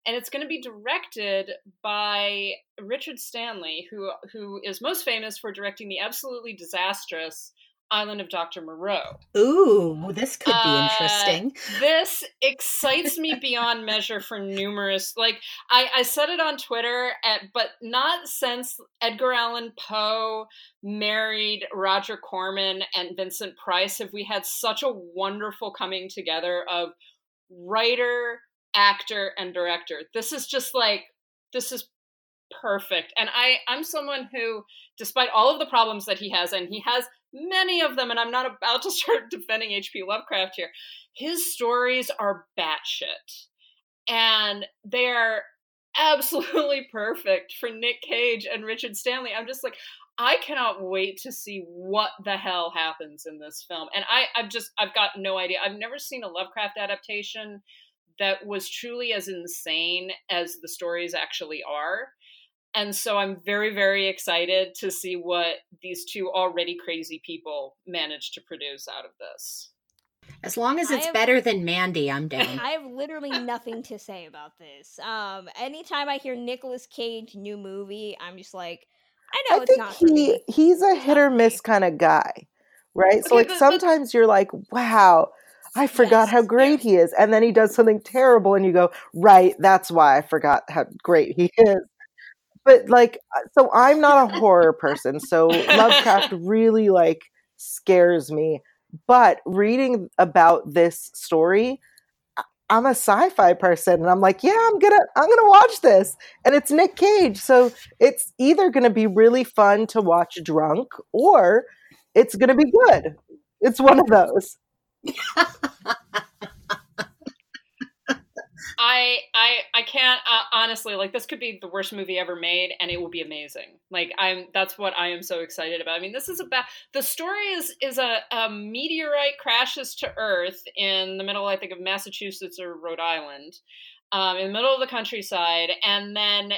And it's going to be directed by Richard Stanley, who who is most famous for directing the absolutely disastrous Island of Dr. Moreau. Ooh, this could be Uh, interesting. This excites me (laughs) beyond measure for numerous. Like I, I said it on Twitter, at, but not since Edgar Allan Poe married Roger Corman and Vincent Price have we had such a wonderful coming together of writer, actor, and director. This is just like this is perfect. And I, I'm someone who, despite all of the problems that he has, and he has many of them, and I'm not about (laughs) to start defending H.P. Lovecraft here, his stories are batshit. And they are absolutely (laughs) perfect for Nick Cage and Richard Stanley. I'm just like, I cannot wait to see what the hell happens in this film. And I, I've just, I've got no idea. I've never seen a Lovecraft adaptation that was truly as insane as the stories actually are. And so I'm very, very excited to see what these two already crazy people manage to produce out of this. As long as it's have- better than Mandy, I'm down. (laughs) I have literally nothing to say about this. Um, anytime I hear Nicolas Cage new movie, I'm just like, I know I it's think not for me. he he's a hit or miss kind of guy, right? So like but- but- sometimes you're like, wow, I forgot how Yes, great he is, and then he does something terrible, and you go, right, that's why I forgot how great he is. But like, uh, so I'm not a horror (laughs) person, so Lovecraft really like scares me. But reading about this story, I'm a sci-fi person, and I'm like, yeah, I'm gonna, I'm gonna watch this, and it's Nick Cage, so it's either gonna be really fun to watch drunk, or it's gonna be good. It's one of those. (laughs) I I I can't uh, honestly like this could be the worst movie ever made and it will be amazing. Like I'm that's what I am so excited about. I mean, this is about the story is is a, a meteorite crashes to Earth in the middle, I think, of Massachusetts or Rhode Island, um, in the middle of the countryside, and then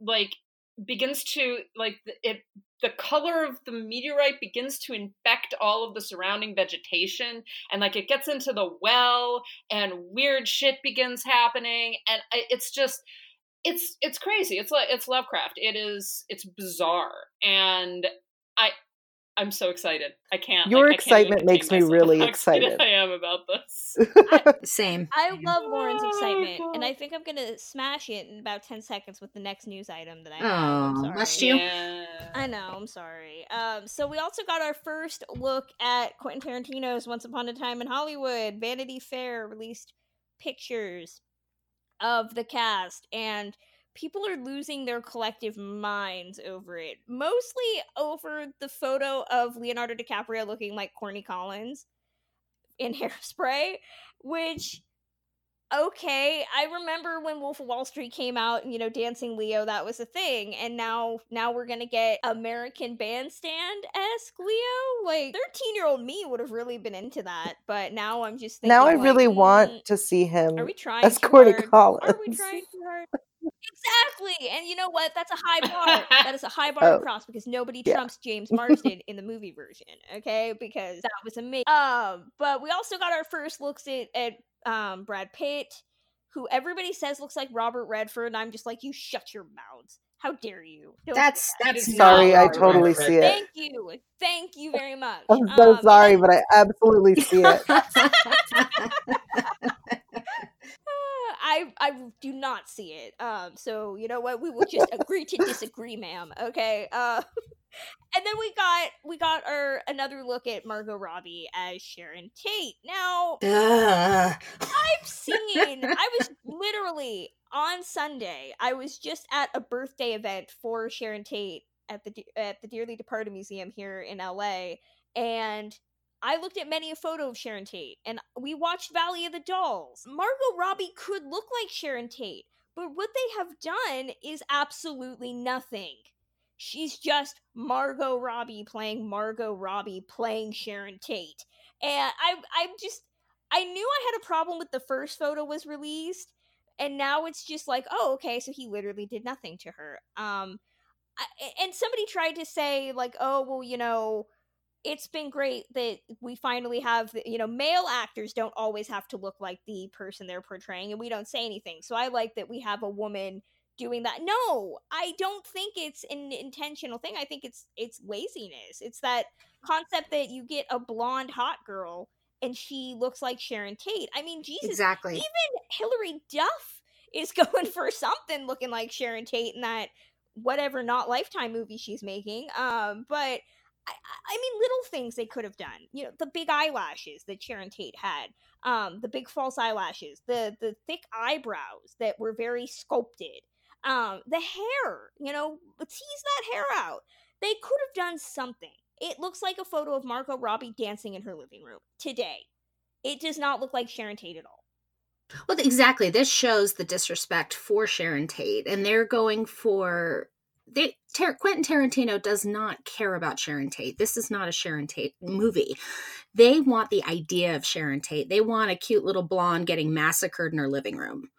like begins to like it the color of the meteorite begins to infect all of the surrounding vegetation and like it gets into the well and weird shit begins happening and it's just it's it's crazy. It's like it's lovecraft. It is it's bizarre. And i I'm so excited. I can't. Your like, excitement makes me really (laughs) How excited. I am about this. (laughs) Same. I love Lauren's excitement, and I think I'm gonna smash it in about ten seconds with the next news item that I have. Oh, sorry. must you? Yeah. I know. I'm sorry. Um, so we also got our first look at Quentin Tarantino's Once Upon a Time in Hollywood. Vanity Fair released pictures of the cast, and people are losing their collective minds over it. Mostly over the photo of Leonardo DiCaprio looking like Corny Collins in (laughs) Hairspray, which okay i remember when wolf of wall street came out and you know dancing leo that was a thing and now now we're gonna get american bandstand-esque leo like 13 year old me would have really been into that but now i'm just thinking now I like, really mm, want to see him are we trying as Corny? Collins. are we trying too hard exactly and you know what that's a high bar (laughs) that is a high bar Oh, to cross because nobody yeah. trumps james (laughs) marsden in the movie version okay because that was amazing um but we also got our first looks at, at um brad pitt who everybody says looks like robert redford and i'm just like you shut your mouth. how dare you Don't That's that. that's Sorry, I totally Redford. see it. thank you thank you very (laughs) much I'm so Um, sorry, but I absolutely see it. I I do not see it. Um, so you know what? We will just agree to disagree, ma'am. Okay. Uh, (laughs) and then we got we got our another look at Margot Robbie as Sharon Tate. Now Ugh. I've seen. I was literally on Sunday. I was just at a birthday event for Sharon Tate at the at the Dearly Departed Museum here in LA, and I looked at many a photo of Sharon Tate, and we watched Valley of the Dolls. Margot Robbie could look like Sharon Tate, but what they have done is absolutely nothing. She's just Margot Robbie playing Margot Robbie playing Sharon Tate. And I I'm just I knew I had a problem with the first photo was released and now it's just like, oh, okay, so he literally did nothing to her. Um I, and somebody tried to say like, oh, well, you know, it's been great that we finally have the, you know male actors don't always have to look like the person they're portraying and we don't say anything. So i like that we have a woman doing that. No i don't think it's an intentional thing. I think it's it's laziness. It's that concept that you get a blonde hot girl and she looks like sharon tate. I mean jesus Exactly. even hillary duff is (laughs) going for something looking like sharon tate in that whatever not lifetime movie she's making um but I, mean, little things they could have done. You know, the big eyelashes that Sharon Tate had, um, the big false eyelashes, the the thick eyebrows that were very sculpted, um, the hair. You know, tease that hair out. They could have done something. It looks like a photo of Margot Robbie dancing in her living room today. It does not look like Sharon Tate at all. Well, exactly. This shows the disrespect for Sharon Tate, and they're going for. They, Tar- Quentin Tarantino does not care about Sharon Tate. This is not a Sharon Tate movie. They want the idea of Sharon Tate. They want a cute little blonde getting massacred in her living room.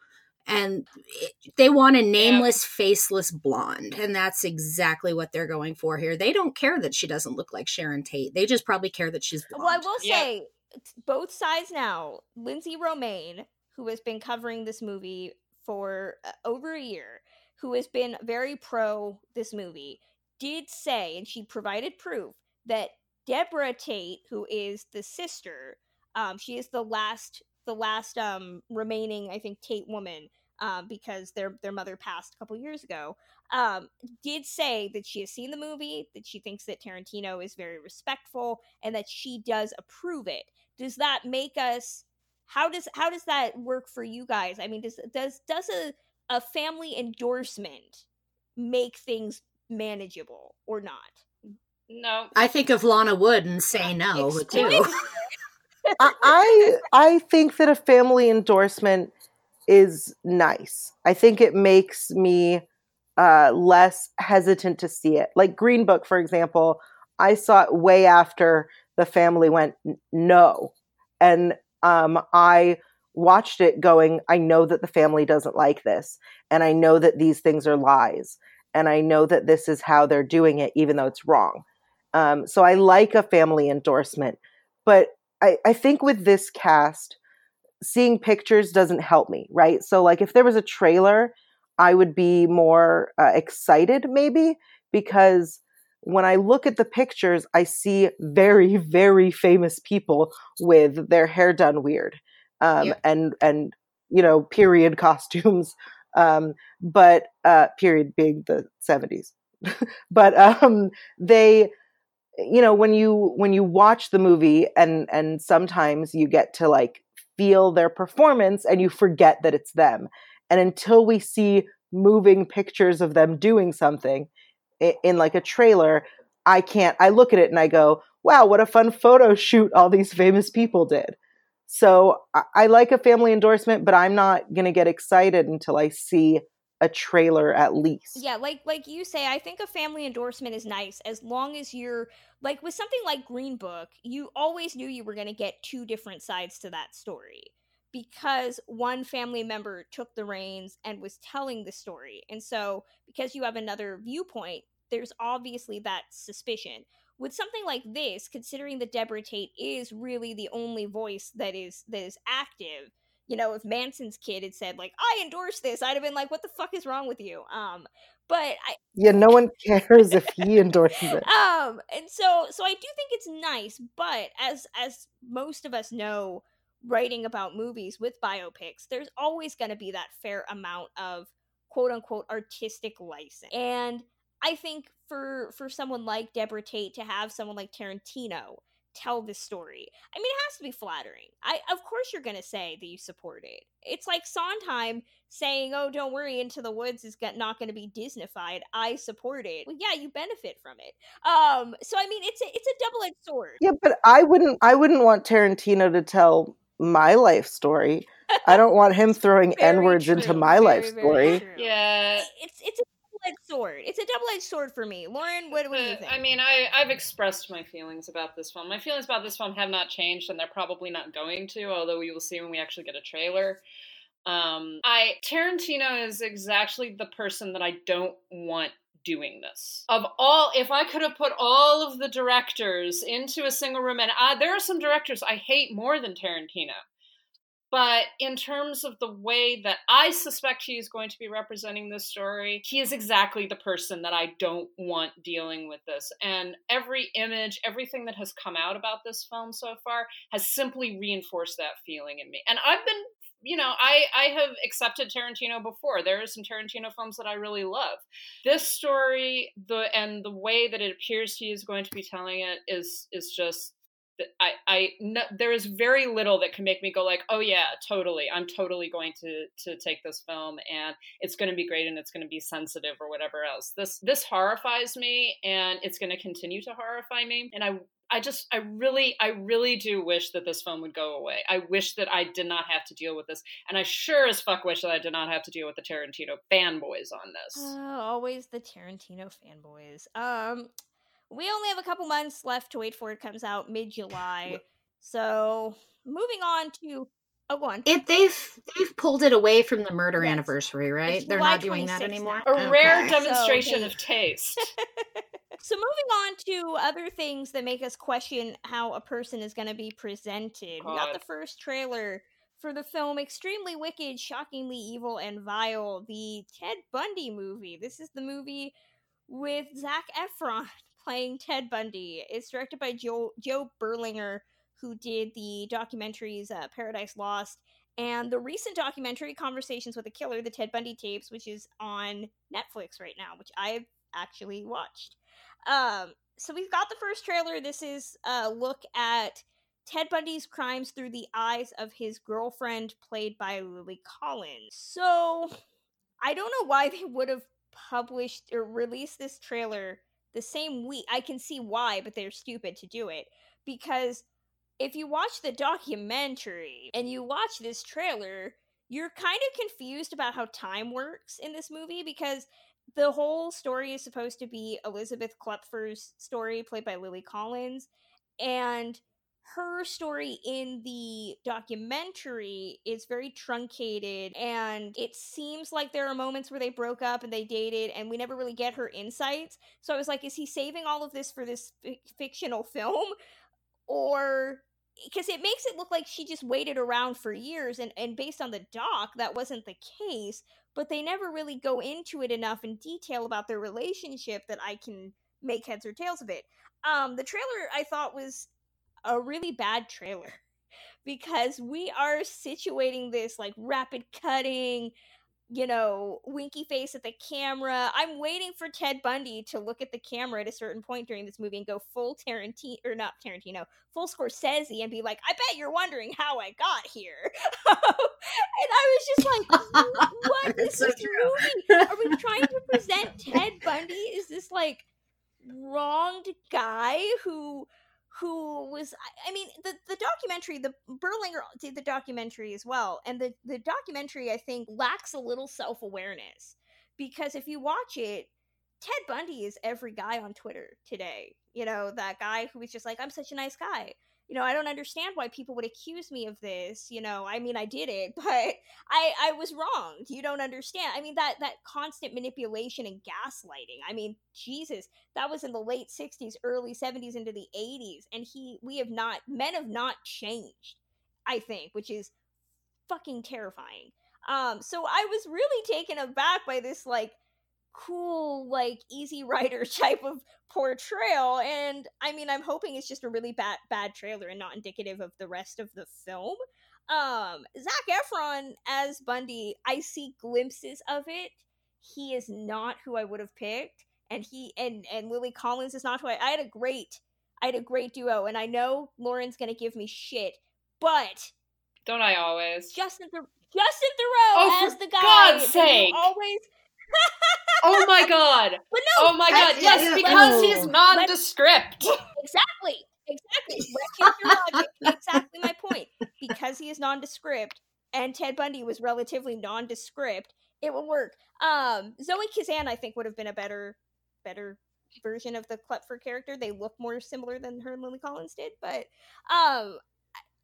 And it, they want a nameless, faceless blonde. And that's exactly what they're going for here. They don't care that she doesn't look like Sharon Tate. They just probably care that she's blonde. Well, I will say, it's both sides now. Lindsay Romaine, who has been covering this movie for uh, over a year, who has been very pro this movie, did say, and she provided proof that Deborah Tate, who is the sister, um, she is the last, the last um remaining, I think, Tate woman, um, because their their mother passed a couple years ago. Um, did say that she has seen the movie, that she thinks that Tarantino is very respectful, and that she does approve it. Does that make us? How does how does that work for you guys? I mean, does does does a a family endorsement make things manageable or not? No. I think of Lana Wood and say no, Explain. too. (laughs) I I I think that a family endorsement is nice. I think it makes me uh, less hesitant to see it. Like Green Book, for example, I saw it way after the family went no, and um, I watched it going, I know that the family doesn't like this, and I know that these things are lies, and I know that this is how they're doing it, even though it's wrong. Um, so I like a family endorsement, but I, I think with this cast, seeing pictures doesn't help me, right? So, like, if there was a trailer, I would be more uh, excited, maybe, because when I look at the pictures, I see very, (laughs) very famous people with their hair done weird, um, and and you know, period (laughs) costumes, um, but uh, period being the seventies, (laughs) but um, they you know when you when you watch the movie and and sometimes you get to like feel their performance and you forget that it's them and until we see moving pictures of them doing something in, in like a trailer i can't i look at it and i go wow what a fun photo shoot all these famous people did so I, I like a family endorsement but i'm not going to get excited until i see a trailer at least. Yeah, like like you say, I think a family endorsement is nice as long as you're like with something like Green Book, you always knew you were going to get two different sides to that story because one family member took the reins and was telling the story. And so, because you have another viewpoint, there's obviously that suspicion. With something like this, considering that Deborah Tate is really the only voice that is that is active, you know, if Manson's kid had said like I endorse this, I'd have been like, "What the fuck is wrong with you?" Um, but I yeah, no one cares if he endorses it. (laughs) Um, and so so I do think it's nice, but as as most of us know, writing about movies with biopics, there's always going to be that fair amount of quote unquote artistic license, and I think for for someone like Deborah Tate to have someone like Tarantino tell this story. I mean, it has to be flattering. I of course you're gonna say that you support it. It's like Sondheim saying, "Oh, don't worry, Into the Woods is not going to be Disneyfied. I support it." Well, yeah, you benefit from it. Um, so I mean, it's a it's a double edged sword. Yeah, but I wouldn't I wouldn't want Tarantino to tell my life story. I don't want him throwing (laughs) n words into my very, life story. Yeah, it's it's a double-edged sword. It's a double-edged sword for me. Lauren, what, what do you think? I mean, I, I've expressed my feelings about this film. My feelings about this film have not changed, and they're probably not going to, although we will see when we actually get a trailer. Um, I Tarantino is exactly the person that I don't want doing this. Of all, if I could have put all of the directors into a single room, and I, there are some directors I hate more than Tarantino. But in terms of the way that I suspect he is going to be representing this story, he is exactly the person that I don't want dealing with this. And every image, everything that has come out about this film so far has simply reinforced that feeling in me. And I've been you know, I I have accepted Tarantino before. There are some Tarantino films that I really love. This story, the and the way that it appears he is going to be telling it is is just I, I no, there is very little that can make me go like, oh yeah, totally. I'm totally going to to take this film and it's going to be great and it's going to be sensitive or whatever else. This this horrifies me and it's going to continue to horrify me. And I I just I really I really do wish that this film would go away. I wish that I did not have to deal with this, and I sure as fuck wish that I did not have to deal with the Tarantino fanboys on this. Uh, always the Tarantino fanboys. Um, we only have a couple months left to wait for it comes out mid July. So moving on to oh go on. It they've they've pulled it away from the murder yes. anniversary, right? It's They're July not doing that anymore. Now. A okay. rare demonstration so, of taste. (laughs) so moving on to other things that make us question how a person is going to be presented. God. We got the first trailer for the film Extremely Wicked, Shockingly Evil, and Vile, the Ted Bundy movie. This is the movie with Zac Efron playing Ted Bundy. It's directed by Joe Joe Berlinger, who did the documentaries uh, Paradise Lost and the recent documentary Conversations with a Killer, the Ted Bundy tapes, which is on Netflix right now, which I've actually watched. Um, so we've got the first trailer. This is a look at Ted Bundy's crimes through the eyes of his girlfriend, played by Lily Collins. So I don't know why they would have published or released this trailer the same week. I can see why, but they're stupid to do it because if you watch the documentary and you watch this trailer, you're kind of confused about how time works in this movie because the whole story is supposed to be Elizabeth Kloepfer's story, played by Lily Collins, and her story in the documentary is very truncated and it seems like there are moments where they broke up and they dated and we never really get her insights. So i was like is he saving all of this for this f- fictional film? Or because it makes it look like she just waited around for years and, and based on the doc that wasn't the case but they never really go into it enough in detail about their relationship that i can make heads or tails of it. Um the trailer i thought was a really bad trailer (laughs) because we are situating this like rapid cutting you know winky face at the camera. I'm waiting for ted bundy to look at the camera at a certain point during this movie and go full tarantino or not tarantino full scorsese and be like i bet you're wondering how i got here. (laughs) And i was just like what (laughs) is so this true. movie? Are we trying to present ted bundy is this like wronged guy who who was I- mean the the documentary the Berlinger did the documentary as well and the the documentary I think lacks a little self-awareness because if you watch it Ted Bundy is every guy on Twitter today you know that guy who was just like I'm such a nice guy you know I don't understand why people would accuse me of this you know I mean I did it (laughs) but I I was wrong you don't understand I mean that that constant manipulation and gaslighting I mean Jesus that was in the late 60s early 70s into the 80s and he we have not men have not changed i think which is fucking terrifying um so i was really taken aback by this like cool like easy (laughs) rider type of portrayal and i mean i'm hoping it's just a really bad bad trailer and not indicative of the rest of the film um zac efron as bundy i see glimpses of it he is not who i would have picked and he and and Lily Collins is not who I, I had a great I had a great duo and I know Lauren's gonna give me shit, but Don't I always? Justin Thor- Justin Theroux Oh, as the guy God's sake. always Oh my (laughs) god. but no Oh my god. I- Yes, yeah, because oh. he's nondescript. (laughs) exactly. Exactly. Let's use your logic. Exactly my point. Because he is nondescript and Ted Bundy was relatively nondescript it would work. Um Zoe Kazan I think would have been a better better version of the Kloepfer character. They look more similar than her and Lily Collins did but um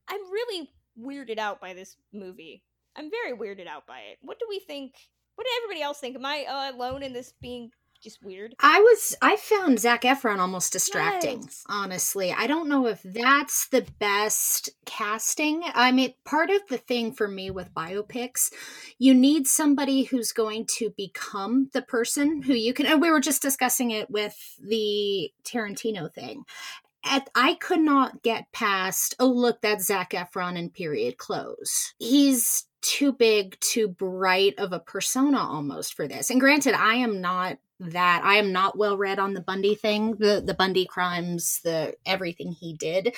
I'm really weirded out by this movie. I'm very weirded out by it. What do we think what did everybody else think am I uh, alone in this being just weird I was I found Zac Efron almost distracting, Yes. honestly. I don't know if that's the best casting. I mean, part of the thing for me with biopics, you need somebody who's going to become the person who you can and we were just discussing it with the Tarantino thing. At, I could not get past, oh, look, that's Zac Efron in period clothes. He's too big, too bright of a persona almost for this. And granted, I am not that I am not well read on the Bundy thing, the the Bundy crimes, the everything he did.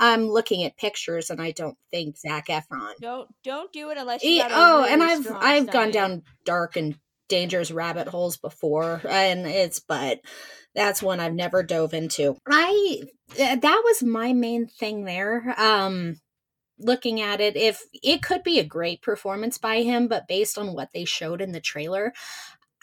I'm looking at pictures and I don't think Zac Efron. don't don't do it unless you E- a oh, really and I've I've gone down dark and dangerous rabbit holes before, and it's but that's one I've never dove into. I th- that was my main thing there. Um looking at it if it could be a great performance by him but based on what they showed in the trailer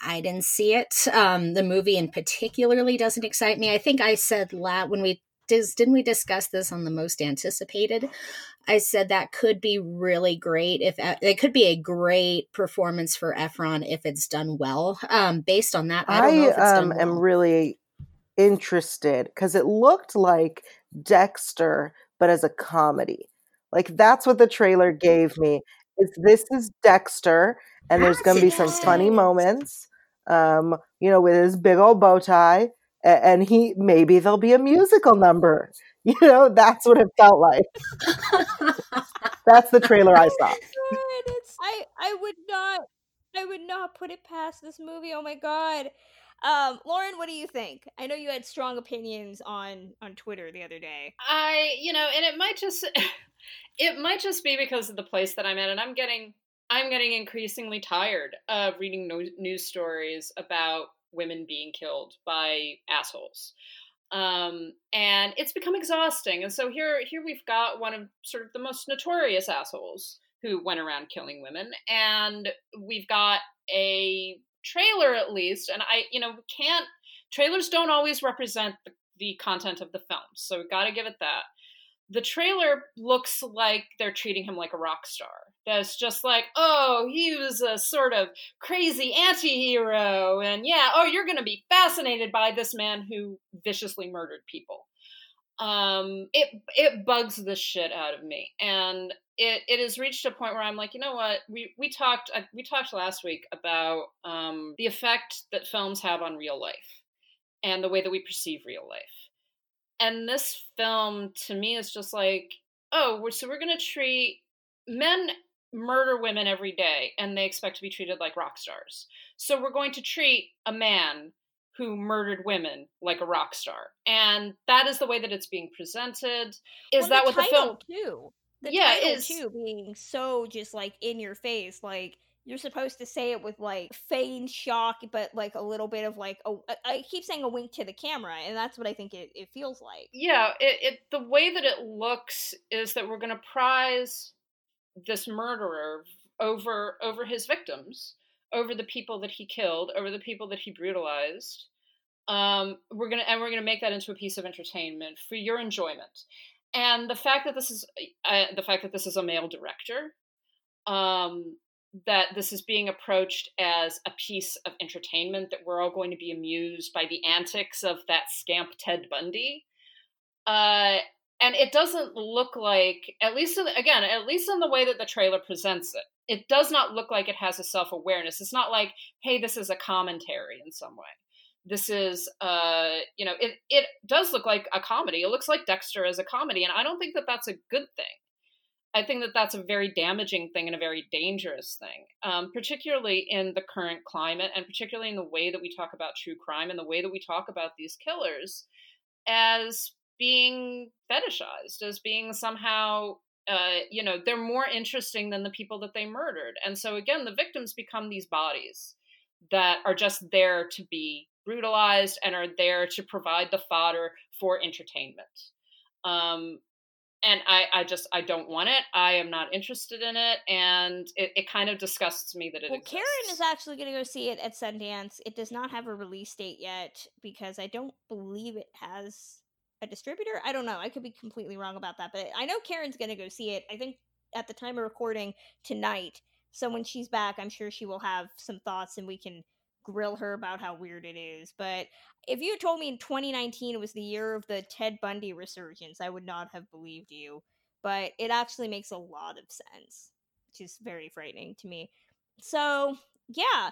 I didn't see it. Um, the movie in particularly doesn't excite me. I think I said la when we dis- didn't we discuss this on the most anticipated. I said that could be really great if E, it could be a great performance for Efron if it's done well. Um, based on that, I I um, done am really interested because it looked like Dexter, but as a comedy. Like that's what the trailer gave me. Is this is Dexter, and there's going to be some funny moments. Um, you know, with his big old bow tie, and he maybe there'll be a musical number. (laughs) You know, that's what it felt like. That's the (laughs) trailer I saw. I I would not I would not put it past this movie. Oh my god. Um, Lauren, what do you think? I know you had strong opinions on on Twitter the other day. I, you know, and it might just (laughs) it might just be because of the place that I'm at and I'm getting I'm getting increasingly tired of reading no- news stories about women being killed by assholes. Um, and it's become exhausting. And so here here we've got one of sort of the most notorious assholes who went around killing women. And we've got a trailer at least, and I, you know, can't trailers don't always represent the, the content of the film, so we've got to give it that. The trailer looks like they're treating him like a rock star. That's just like, oh, he was a sort of crazy anti-hero, and yeah, oh, you're to be fascinated by this man who viciously murdered people um, it it bugs the shit out of me, and it it has reached a point where I'm like, you know what? We we talked uh, we talked last week about um, the effect that films have on real life, and the way that we perceive real life. And this film, to me, is just like, oh, we're, so we're gonna treat men murder women every day, and they expect to be treated like rock stars. So we're going to treat a man who murdered women like a rock star. And that is the way that it's being presented. Is well, that the what the film too? The yeah, title is too being so just like in your face, like you're supposed to say it with like feigned shock, but like a little bit of like a, I keep saying a wink to the camera, and that's what I think it, it feels like. Yeah, it, it the way that it looks is that we're going to prize this murderer over over his victims over the people that he killed, over the people that he brutalized. Um, we're gonna and we're gonna make that into a piece of entertainment for your enjoyment. And the fact that this is uh, the fact that this is a male director, um, that this is being approached as a piece of entertainment, that we're all going to be amused by the antics of that scamp Ted Bundy. Uh, and it doesn't look like, at least in, again, at least in the way that the trailer presents it, it does not look like it has a self awareness. It's not like, hey, this is a commentary in some way. This is, uh, you know, it it does look like a comedy. It looks like Dexter as a comedy, and I don't think that that's a good thing. I think that that's a very damaging thing and a very dangerous thing, um, particularly in the current climate, and particularly in the way that we talk about true crime and the way that we talk about these killers as being fetishized, as being somehow uh, you know, they're more interesting than the people that they murdered. And so again, the victims become these bodies that are just there to be brutalized and are there to provide the fodder for entertainment. Um, and I, I just I don't want it. I am not interested in it, and it, it kind of disgusts me that it. Well, exists. Karen is actually going to go see it at Sundance. It does not have a release date yet because I don't believe it has a distributor. I don't know. I could be completely wrong about that, but I know Karen's going to go see it. I think at the time of recording tonight. So when she's back, I'm sure she will have some thoughts and we can grill her about how weird it is. But if you told me in 2019 it was the year of the Ted Bundy resurgence, I would not have believed you. But it actually makes a lot of sense, which is very frightening to me. So, yeah,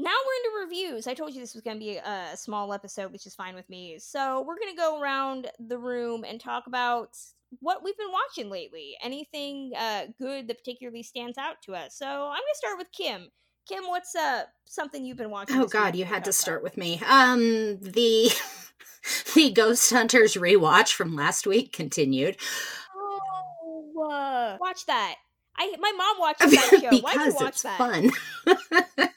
now we're into reviews. I told you this was going to be a, small episode, which is fine with me. So we're going to go around the room and talk about what we've been watching lately. Anything uh, good that particularly stands out to us. So I'm going to start with Kim. Kim, what's uh something you've been watching? Oh God, you had to start with me. Um, the (laughs) the Ghost Hunters rewatch from last week continued. Oh, uh, watch that. I my mom watches that (laughs) show. Why do you watch it's that? fun. (laughs)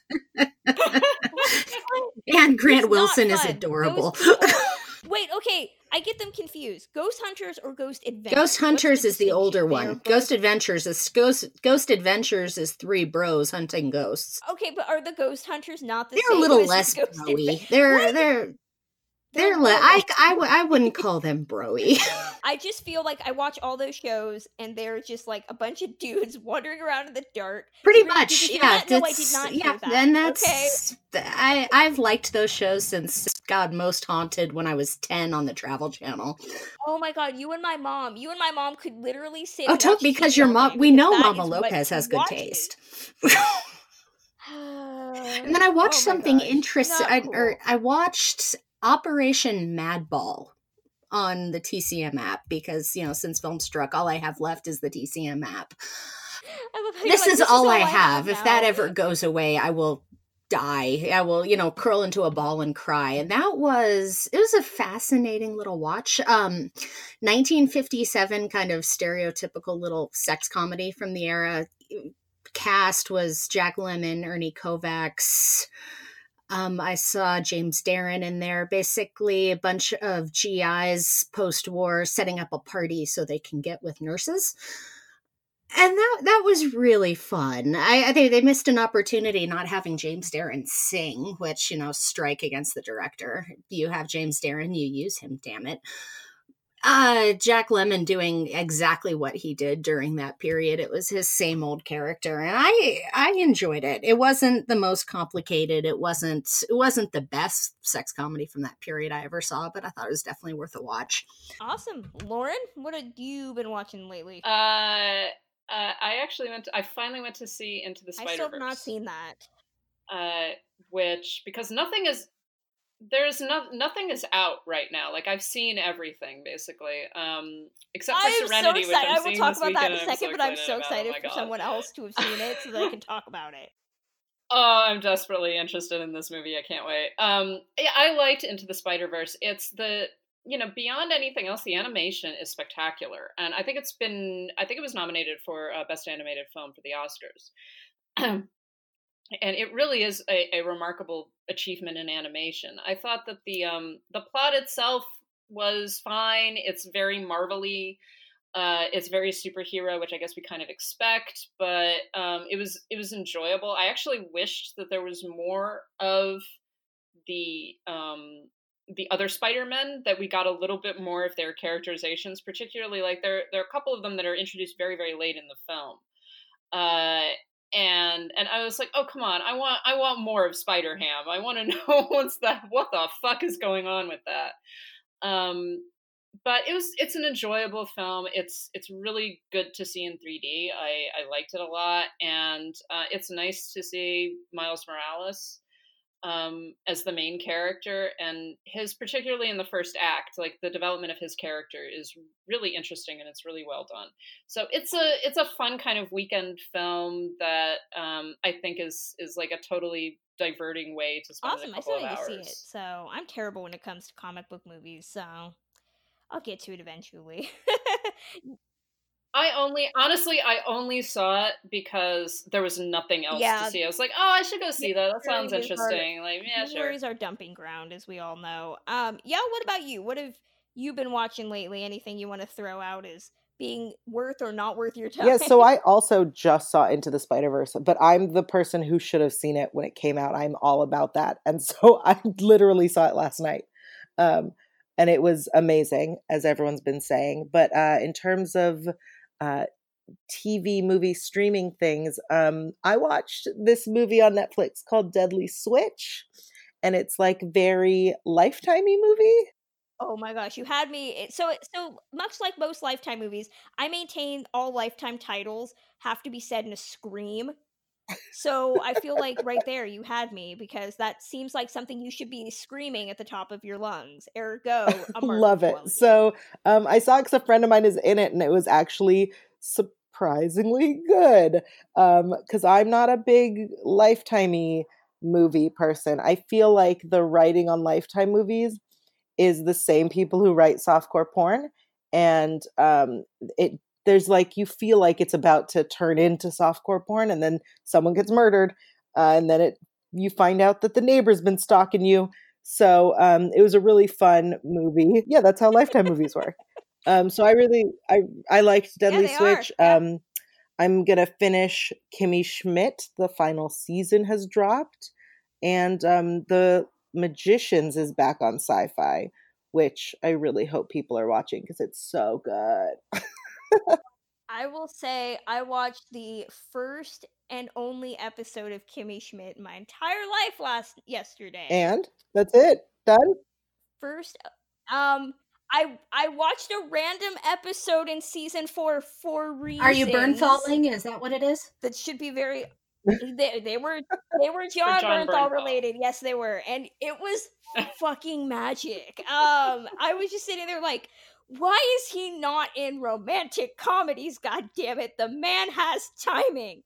(laughs) and Grant Wilson is adorable. People- (laughs) Wait, okay, I get them confused. Ghost Hunters or Ghost Adventures? Ghost Hunters is the older one. Ghost Adventures is Ghost Ghost Adventures is three bros hunting ghosts. Okay, but are the Ghost Hunters not the They're a little less broy. They're What? they're They're le- I, like- I, I wouldn't call them broy. (laughs) I just feel like I watch all those shows and they're just like a bunch of dudes (laughs) wandering around in the dark. Pretty Sabrina, much, yeah. that? No, I did not yeah, that. and that's okay. I I've liked those shows since God Most Haunted when I was ten on the Travel Channel. Oh my god, you and my mom, you and my mom could literally sit. Oh, watch because your mom, we know Mama Lopez has good taste. (sighs) and then I oh watched Oh something interesting. not cool. or I watched Operation Madball on the TCM app because you know since Filmstruck, all I have left is the TCM app. I love how you're This like, is all I have have. If that ever goes away, I will die. I will, you know, curl into a ball and cry. And that was it was a fascinating little watch. Um 1957 kind of stereotypical little sex comedy from the era. Cast was Jack Lemmon, Ernie Kovacs. Um, I saw James Darren in there. Basically, a bunch of GIs post war setting up a party so they can get with nurses. and that that was really fun. I, I think they missed an opportunity not having James Darren sing, which you know, strike against the director. You have James Darren, you use him. Damn it. Uh, Jack Lemmon doing exactly what he did during that period. It was his same old character, and I I enjoyed it. It wasn't the most complicated. It wasn't it wasn't the best sex comedy from that period I ever saw, but I thought it was definitely worth a watch. Awesome, Lauren. What have you been watching lately? Uh, uh, I actually went. To, I finally went to see Into the Spider I Verse. still have not seen that. Uh, which because nothing is there's no, nothing is out right now. Like I've seen everything basically, um, except for I am Serenity, so which excited. I'm I will talk about that in a weekend, I'm second, so but I'm so excited Oh for God. someone else to have seen it so that I can talk about it. (laughs) Oh, I'm desperately interested in this movie. I can't wait. Um, yeah, I liked Into the Spider Verse. It's the you know beyond anything else, the animation is spectacular, and I think it's been. I think it was nominated for uh, best animated film for the Oscars. (clears throat) and it really is a, a remarkable achievement in animation. I thought that the um, the plot itself was fine. It's very marvelly. Uh, it's very superhero, which I guess we kind of expect, but um, it was it was enjoyable. I actually wished that there was more of the um, the other Spider-Men that we got a little bit more of their characterizations, particularly like there there are a couple of them that are introduced very very late in the film. Uh, and and I was like, oh come on, I want I want more of Spider Ham. I want to (laughs) know what's that what the fuck is going on with that. Um, but it was it's an enjoyable film. It's it's really good to see in 3D. I I liked it a lot, and uh, it's nice to see Miles Morales um, as the main character, and his particularly in the first act, like the development of his character is really interesting and it's really well done. So it's a it's a fun kind of weekend film that um, I think is is like a totally diverting way to spend Awesome. a I couple still of to see it. So I'm terrible when it comes to comic book movies. So I'll get to it eventually. (laughs) I only honestly I only saw it because there was nothing else Yeah. to see. I was like, oh, I should go see that. That sounds Movies are- interesting. Like, yeah, sure. Movies are dumping ground, as we all know. Um, yeah. What about you? What have you been watching lately? Anything you want to throw out as being worth or not worth your time? Yeah, so I also just saw Into the Spider Verse, but I'm the person who should have seen it when it came out. I'm all about that, and (laughs) so I literally saw it last night, um, and it was amazing, as everyone's been saying. But uh, in terms of uh, TV, movie, streaming things, um, I watched this movie on Netflix called Deadly Switch, and it's like very lifetimey movie. Oh my gosh, you had me. So, so much like most Lifetime movies, I maintain all Lifetime titles have to be said in a scream. So I feel like right there you had me because that seems like something you should be screaming at the top of your lungs. Ergo, (laughs) love it. So um, I saw because a friend of mine is in it, and it was actually surprisingly good. Because I'm not a big lifetimey movie person. I feel like the writing on Lifetime movies is the same people who write softcore porn, and um, it there's like you feel like it's about to turn into softcore porn, and then someone gets murdered, uh, and then it you find out that the neighbor's been stalking you. So um, it was a really fun movie. Yeah, that's how Lifetime movies work. Um, so I really I I liked Deadly are, Switch. yeah. Um, I'm gonna finish Kimmy Schmidt. The final season has dropped, and um, the Magicians is back on Syfy, which I really hope people are watching because it's so good. (laughs) I will say I watched the first and only episode of Kimmy Schmidt my entire life last yesterday. And that's it. Done. first um I I watched a random episode in season four for reasons. Are you burn falling? Is that what it is? That should be very. (laughs) They, they were they were Jon, Jon Bernthal Bernthal. related. Yes, they were, and it was fucking magic. Um, I was just sitting there like, why is he not in romantic comedies? God damn it, the man has timing.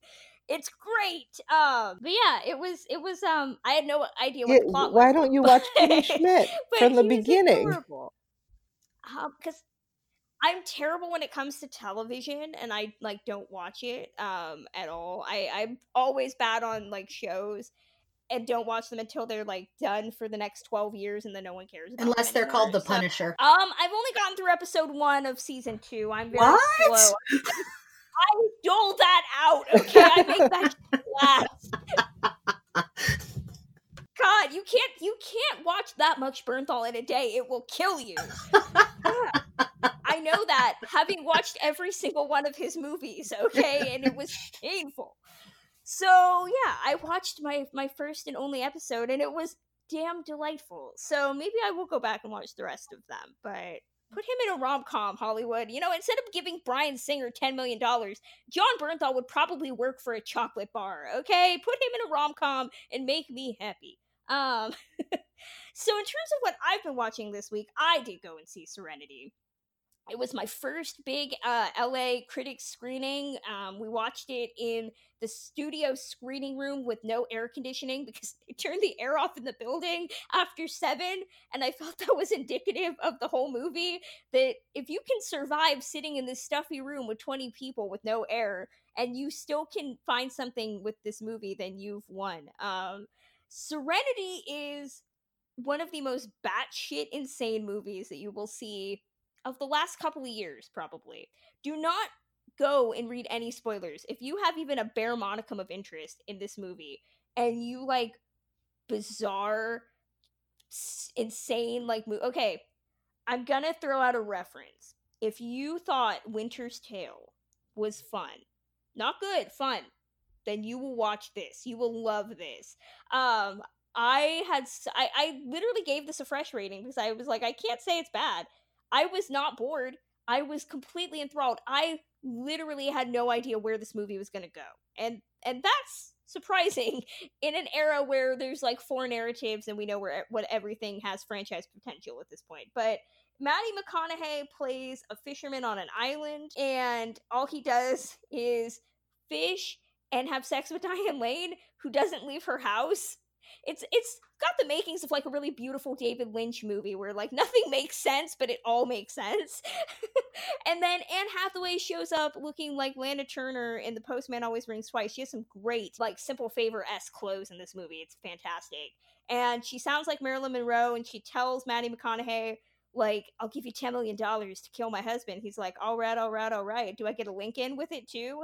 It's great. Um, but yeah, it was it was um. I had no idea what plot was. why don't you watch (laughs) Kimmy Schmidt from the beginning? adorable. Um, because I'm terrible when it comes to television, and I like don't watch it um at all. I I'm always bad on like shows, and don't watch them until they're like done for the next twelve years, and then no one cares. Unless they're called the anymore. So, Punisher. um, I've only gotten through episode one of season two. I'm very What? slow. (laughs) I dole that out. Okay, I make that last. God, you can't you can't watch that much Bernthal in a day. It will kill you. (laughs) I know that having watched every single one of his movies, okay, and it was painful. So yeah, I watched my my first and only episode, and it was damn delightful. So maybe I will go back and watch the rest of them. But put him in a rom com, Hollywood. You know, instead of giving Bryan Singer ten million dollars, Jon Bernthal would probably work for a chocolate bar. Okay, put him in a rom com and make me happy. Um, (laughs) so in terms of what I've been watching this week, I did go and see Serenity. It was my first big uh, LA critics screening. Um, we watched it in the studio screening room with no air conditioning because (laughs) they turned the air off in the building after seven. And I felt (laughs) that was indicative of the whole movie that if you can survive sitting in this stuffy room with 20 people with no air and you still can find something with this movie, then you've won. Um, Serenity is one of the most batshit insane movies that you will see of the last couple of years, probably. Do not go and read any spoilers. If you have even a bare monicum of interest in this movie and you like bizarre, insane, like, okay, I'm gonna throw out a reference. If you thought Winter's Tale was fun, not good, fun, then you will watch this. You will love this. Um, I had I, I literally gave this a fresh rating because I was like, I can't say it's bad. I was not bored. I was completely enthralled. I literally had no idea where this movie was going to go. And and that's surprising (laughs) in an era where there's like four narratives and we know where what everything has franchise potential at this point. But Matty McConaughey plays a fisherman on an island and all he does (laughs) is fish and have sex with (laughs) Diane Lane who doesn't leave her house it's it's got the makings of like a really beautiful David Lynch movie where like nothing (laughs) makes sense, but it all makes sense. (laughs) and then Anne Hathaway shows up looking like Lana Turner in The Postman Always Rings Twice. She has some great like Simple Favor s clothes in this movie. It's fantastic. And she sounds like Marilyn Monroe, and she tells Matty McConaughey like I'll give you ten million dollars to kill my husband. He's like, all right, all right, all right. Do I get a link in with it too?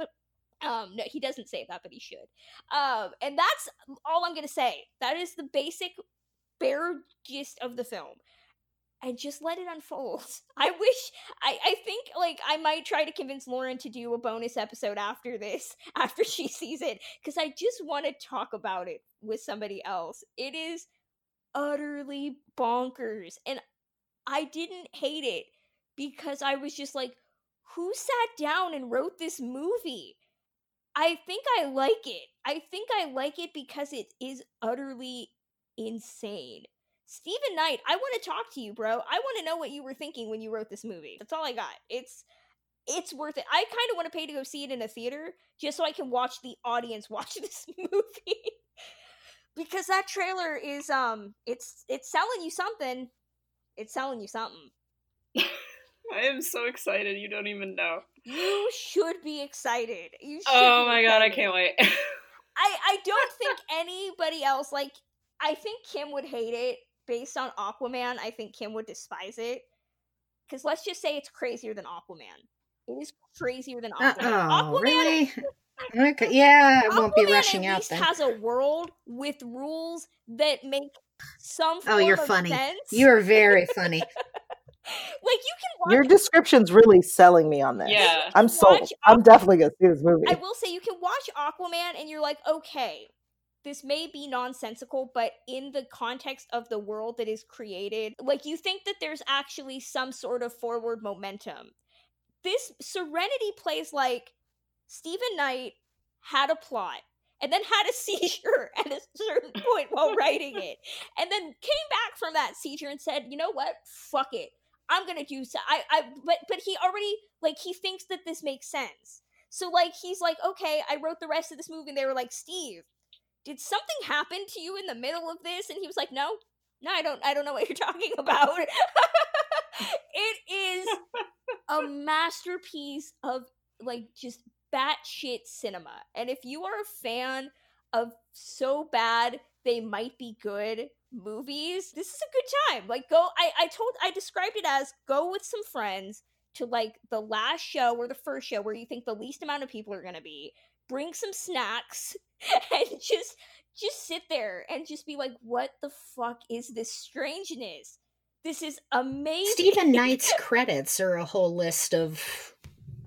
Um, no, he doesn't say that, but he should. Um, and that's all I'm gonna say. That is the basic, bare gist of the film. And just let it unfold. (laughs) I wish I, I think like I might try to convince Lauren to do a bonus episode after this, (laughs) after she sees it, because I just want to talk about it with somebody else. It is utterly bonkers. And I didn't hate it because I was just like, who sat down and wrote this movie? I think I like it. I think I like it because it is utterly insane. Steven Knight, I want to talk to you, bro. I want to know what you were thinking when you wrote this movie. That's all I got. It's it's worth it. I kind of want to pay to go see it in a theater just so I can watch the audience (laughs) watch this (laughs) movie. because that trailer is um it's it's selling you something. It's selling you something. (laughs) I am so excited. You don't even know. You should be excited. You should Oh my god, I can't wait. (laughs) I I don't think anybody else like I think Kim would hate it based on Aquaman. I think Kim would despise it. Cuz let's just say it's crazier than Aquaman. It is crazier than Aquaman. Uh-oh, Aquaman really? Okay, yeah, I won't Aquaman be rushing at out least then. has a world with rules that make some Oh, you're of funny. sense. You're very (laughs) funny. Like you can watch Your description's really selling me on this. Yeah. I'm sold. Watch I'm definitely gonna see this movie. I will say you can watch Aquaman and you're like, okay, this may be nonsensical, but in the context of the world that is created, like you think that there's actually some sort of forward momentum. This Serenity plays like Steven Knight had a plot and then had a (laughs) seizure at a certain point while writing it, and then came back from that seizure and said, "You know what? Fuck it. I'm gonna do so." I, I, but, but he already like he thinks that this makes sense. So like he's like, "Okay, I wrote the rest of this movie," and they were like, "Steve, did something happen to you in the middle of this?" And he was like, "No, no, I don't. I don't know what you're (laughs) talking about." (laughs) it is a masterpiece of like just batshit cinema. And if you are a fan of so bad they might be good movies, this is a good time. Like go I, I told I described it as go with some friends, to like the last show or the first show where you think the least amount of people are going to be, bring some snacks (laughs) and just just sit there and just be like what the fuck is this strangeness? This is amazing. Steven (laughs) Knight's credits are a whole list of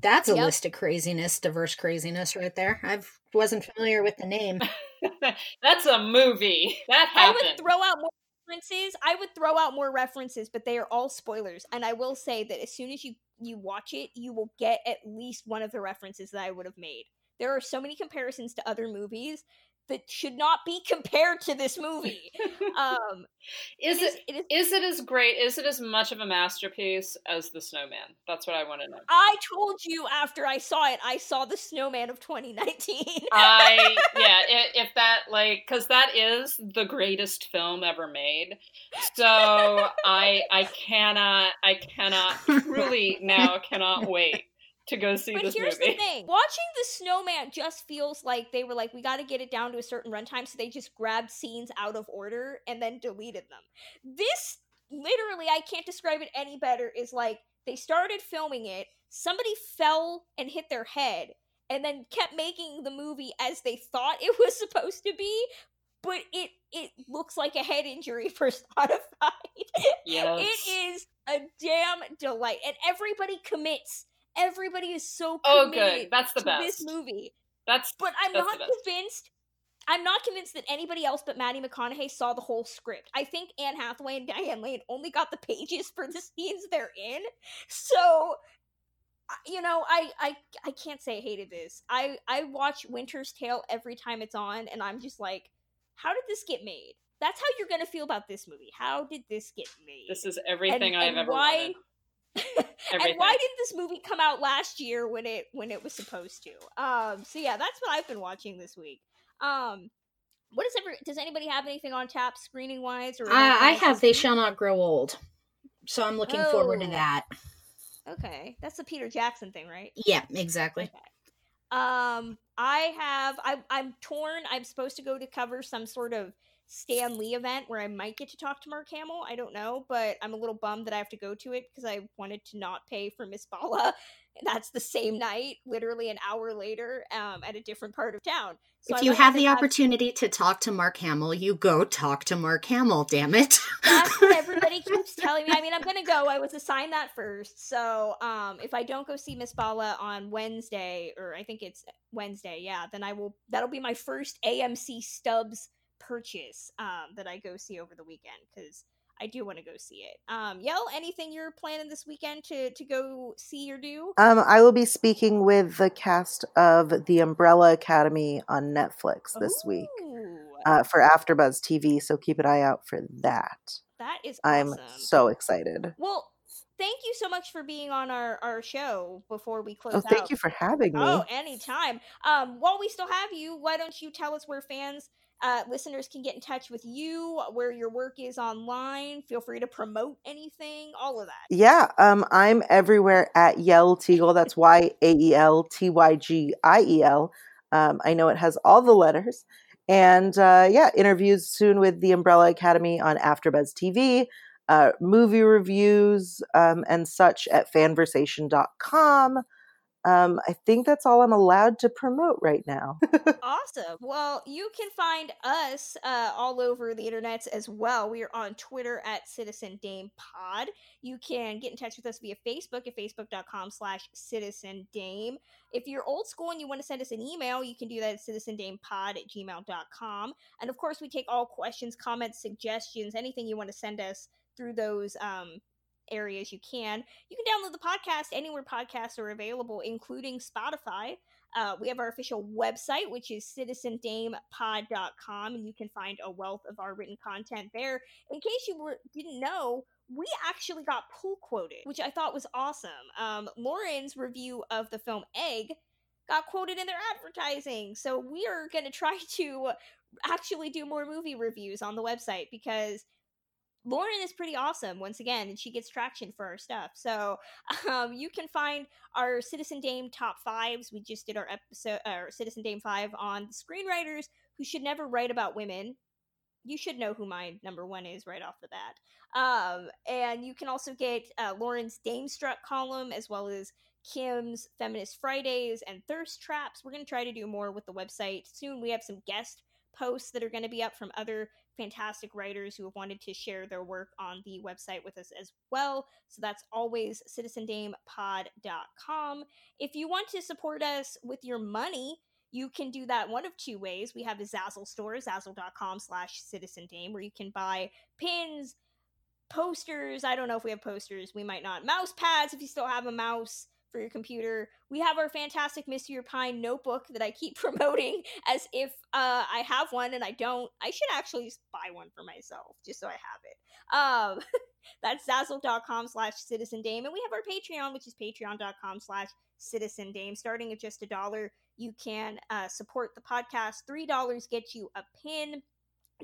that's a Yep. list of craziness, diverse craziness right there. I wasn't familiar with the name. (laughs) That's a movie. That I would throw out more references. I would throw out more references, but they are all spoilers. And I will say that as soon as you you watch it, you will get at least one of the references that I would have made. There are so many comparisons to other movies that should not be (laughs) compared to this movie. Um, is it is- it is- is it as great? Is it as much of a masterpiece as The Snowman? That's what I want to know. I told you after I saw it, I saw the Snowman of 2019. I (laughs) yeah, if that like because that is the greatest film ever made. So I I cannot I cannot truly (laughs) now cannot wait to go see But this here's movie. the (laughs) thing: watching the Snowman just feels like they were like, we got to get it down to a certain runtime, so they just grabbed scenes out of order and then deleted them. This, literally, I can't describe it any better. Is like they started filming it, somebody fell and hit their head, and then kept making the movie as they thought (laughs) it was supposed to be. But it it looks like a head injury (laughs) personified. Yes. It is a damn delight, and everybody commits. Everybody is so Oh, committed good. That's the best. this movie. That's But I'm That's not convinced. I'm not convinced that anybody else but Maddie McConaughey saw the whole script. I think Anne Hathaway and Diane Lane only got the pages for the (laughs) scenes they're in. So, you know, I I I can't say I hated this. I I watch Winter's Tale every time it's on, and I'm just like, how did this get made? That's how you're gonna feel about this movie. How did this get made? this is everything I've and ever why- wanted. (laughs) and why didn't this movie come out last year when it when it was supposed to? Um, so yeah, that's what I've been watching this week. Um, what is ever? Does anybody have anything on tap screening wise? Or Uh, I have They? Shall Not Grow Old. So I'm looking forward to Oh. that. Okay, that's the Peter Jackson thing, right? Yeah, exactly. Okay. Um, I have. I, I'm torn. I'm supposed to go to cover some sort of Stan Lee event where I might get to talk to Mark Hamill. I don't know, but I'm a little bummed that I have to go to it because I wanted to not pay for Miss Bala. (laughs) That's the same night, literally an hour later, um, at a different part of town. So if I you have to the opportunity to talk to Mark Hamill, you go talk to Mark Hamill, damn it. That's what everybody (laughs) keeps telling me. I mean, I'm gonna go. I was assigned that first. So, um, if I don't go see Miss Bala on Wednesday, or I think it's Wednesday, yeah, then I will. That'll be my first AMC Stubs purchase um, that I go see over the weekend because I do want to go see it. Um, Yael, anything you're planning this weekend to to go see or do? Um, I will be speaking with the cast of The Umbrella Academy on Netflix this week uh, for AfterBuzz TV. So keep an eye out for that. that is I'm so excited. well. Thank you so much for being on our, our show before we close Oh, out. thank you for having me. Oh, anytime. Um, while we still have you, why don't you tell us where fans, uh, listeners can get in touch with you, where your work is online? Feel free to promote anything, all of that. Yeah, um, I'm everywhere at Yael Tygiel. That's Y A E L T Y G I E L. Um, I know it has all the letters. And uh, yeah, interviews soon with the Umbrella Academy on AfterBuzz TV, uh, movie reviews um, and such at fanversation.com. Um, I think that's all I'm allowed to promote right now. Awesome. Well, you can find us uh, all over the internet as well. We are on Twitter at Citizen Dame Pod. You can get in touch with us via Facebook at facebook.com slash Citizen Dame. If you're old school and you want to send us an email, you can do that at citizendamepod at gmail.com. And of course, we take all questions, comments, suggestions, anything you want to send us through those um, areas you can. You can download the podcast anywhere podcasts are available, including Spotify. Uh, we have our official website, which is citizendamepod.com, and you can find a wealth of our written content there. In case you were, didn't know, we actually got pull quoted, which I thought was awesome. Um, Lauren's review of the film Egg got quoted in their advertising, so we are going to try (laughs) to actually do more movie reviews on the website because Lauren is pretty awesome once again, and she gets traction for our stuff. So (laughs) um, you can find our Citizen Dame top fives. We just did our episode, our Citizen Dame five on screenwriters who should never write about women. you should know who my number one is right off the bat. Um, and you can also get uh, Lauren's Dame Strut column as well as Kim's Feminist Fridays and Thirst Traps. We're going to try to do more with the website soon. We have some guest posts that are going to be up from other fantastic writers who have wanted to share their work on the website with us as well. So that's always citizendamepod.com. If you want to support us with your money, you can do that one of two ways. We have a Zazzle store, zazzle.com slash citizendame, where you can buy pins, posters. I don't know if we have posters. We might not. Mouse pads, if you still have a mouse for your computer. We have our fantastic Mr. Pine notebook that I keep (laughs) promoting as if uh, I have one and I don't. I should actually buy one for myself just so I have it. Um, (laughs) that's zazzle.com slash citizen dame. And we have our Patreon, which is patreon.com slash citizen dame. Starting at just a dollar, you can uh, support the podcast. $3 gets you a pin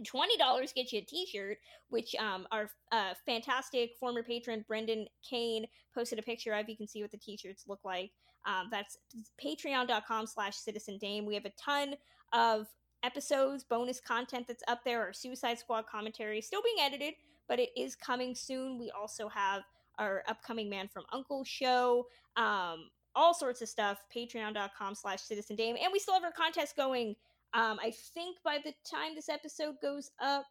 twenty dollars gets you a T-shirt, which um, our uh, fantastic former patron Brendan Kane posted a picture of. You can see what the T-shirts look like. Um, that's Patreon.com/slash Citizen Dame. We have a ton of episodes, bonus content that's up there. Our Suicide Squad commentary still being edited, but it is coming soon. We also have our upcoming Man from Uncle show. Um, all sorts of stuff. Patreon.com/slash Citizen Dame, and we still have our contest going um, I think by the time this episode goes up,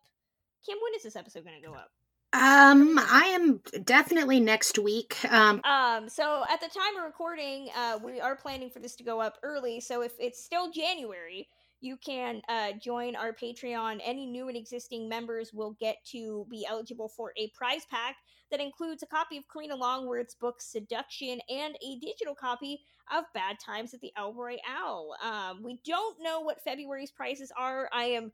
Kim, when is this episode going to go up? Um, I am definitely next week. Um, um, so at the time of recording, uh, we are planning for this to go up early. So if it's still January, you can uh, join our Patreon. Any new and existing members will get to be eligible for a prize pack that includes a copy of Karina Longworth's book Seduction and a digital copy of Bad Times at the El Royale. Um, we don't know what February's prices are. I am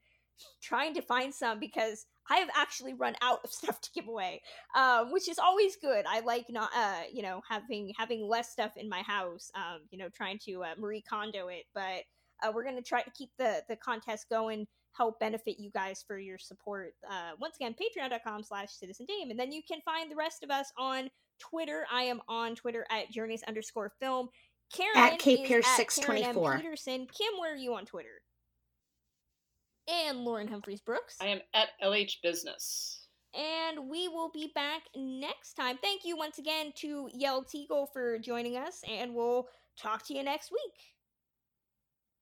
trying to find some because I have actually run out of (laughs) stuff to give away, um, which is always good. I like not, uh, you know, having having less stuff in my house. Um, you know, trying to uh, Marie Kondo it, but uh, we're gonna try to keep the the contest going help benefit you guys for your support. Uh, once again, patreon.com slash citizen dame. And then you can find the rest of us on Twitter. I am on Twitter at journeys underscore film. Karen at K Pierce six twenty four. Peterson. Kim, where are you on Twitter? And Lauren Humphries Brooks. I am at LH Business. And we will be back next time. Thank you once again to Yael Tygiel for joining us, and we'll talk to you next week.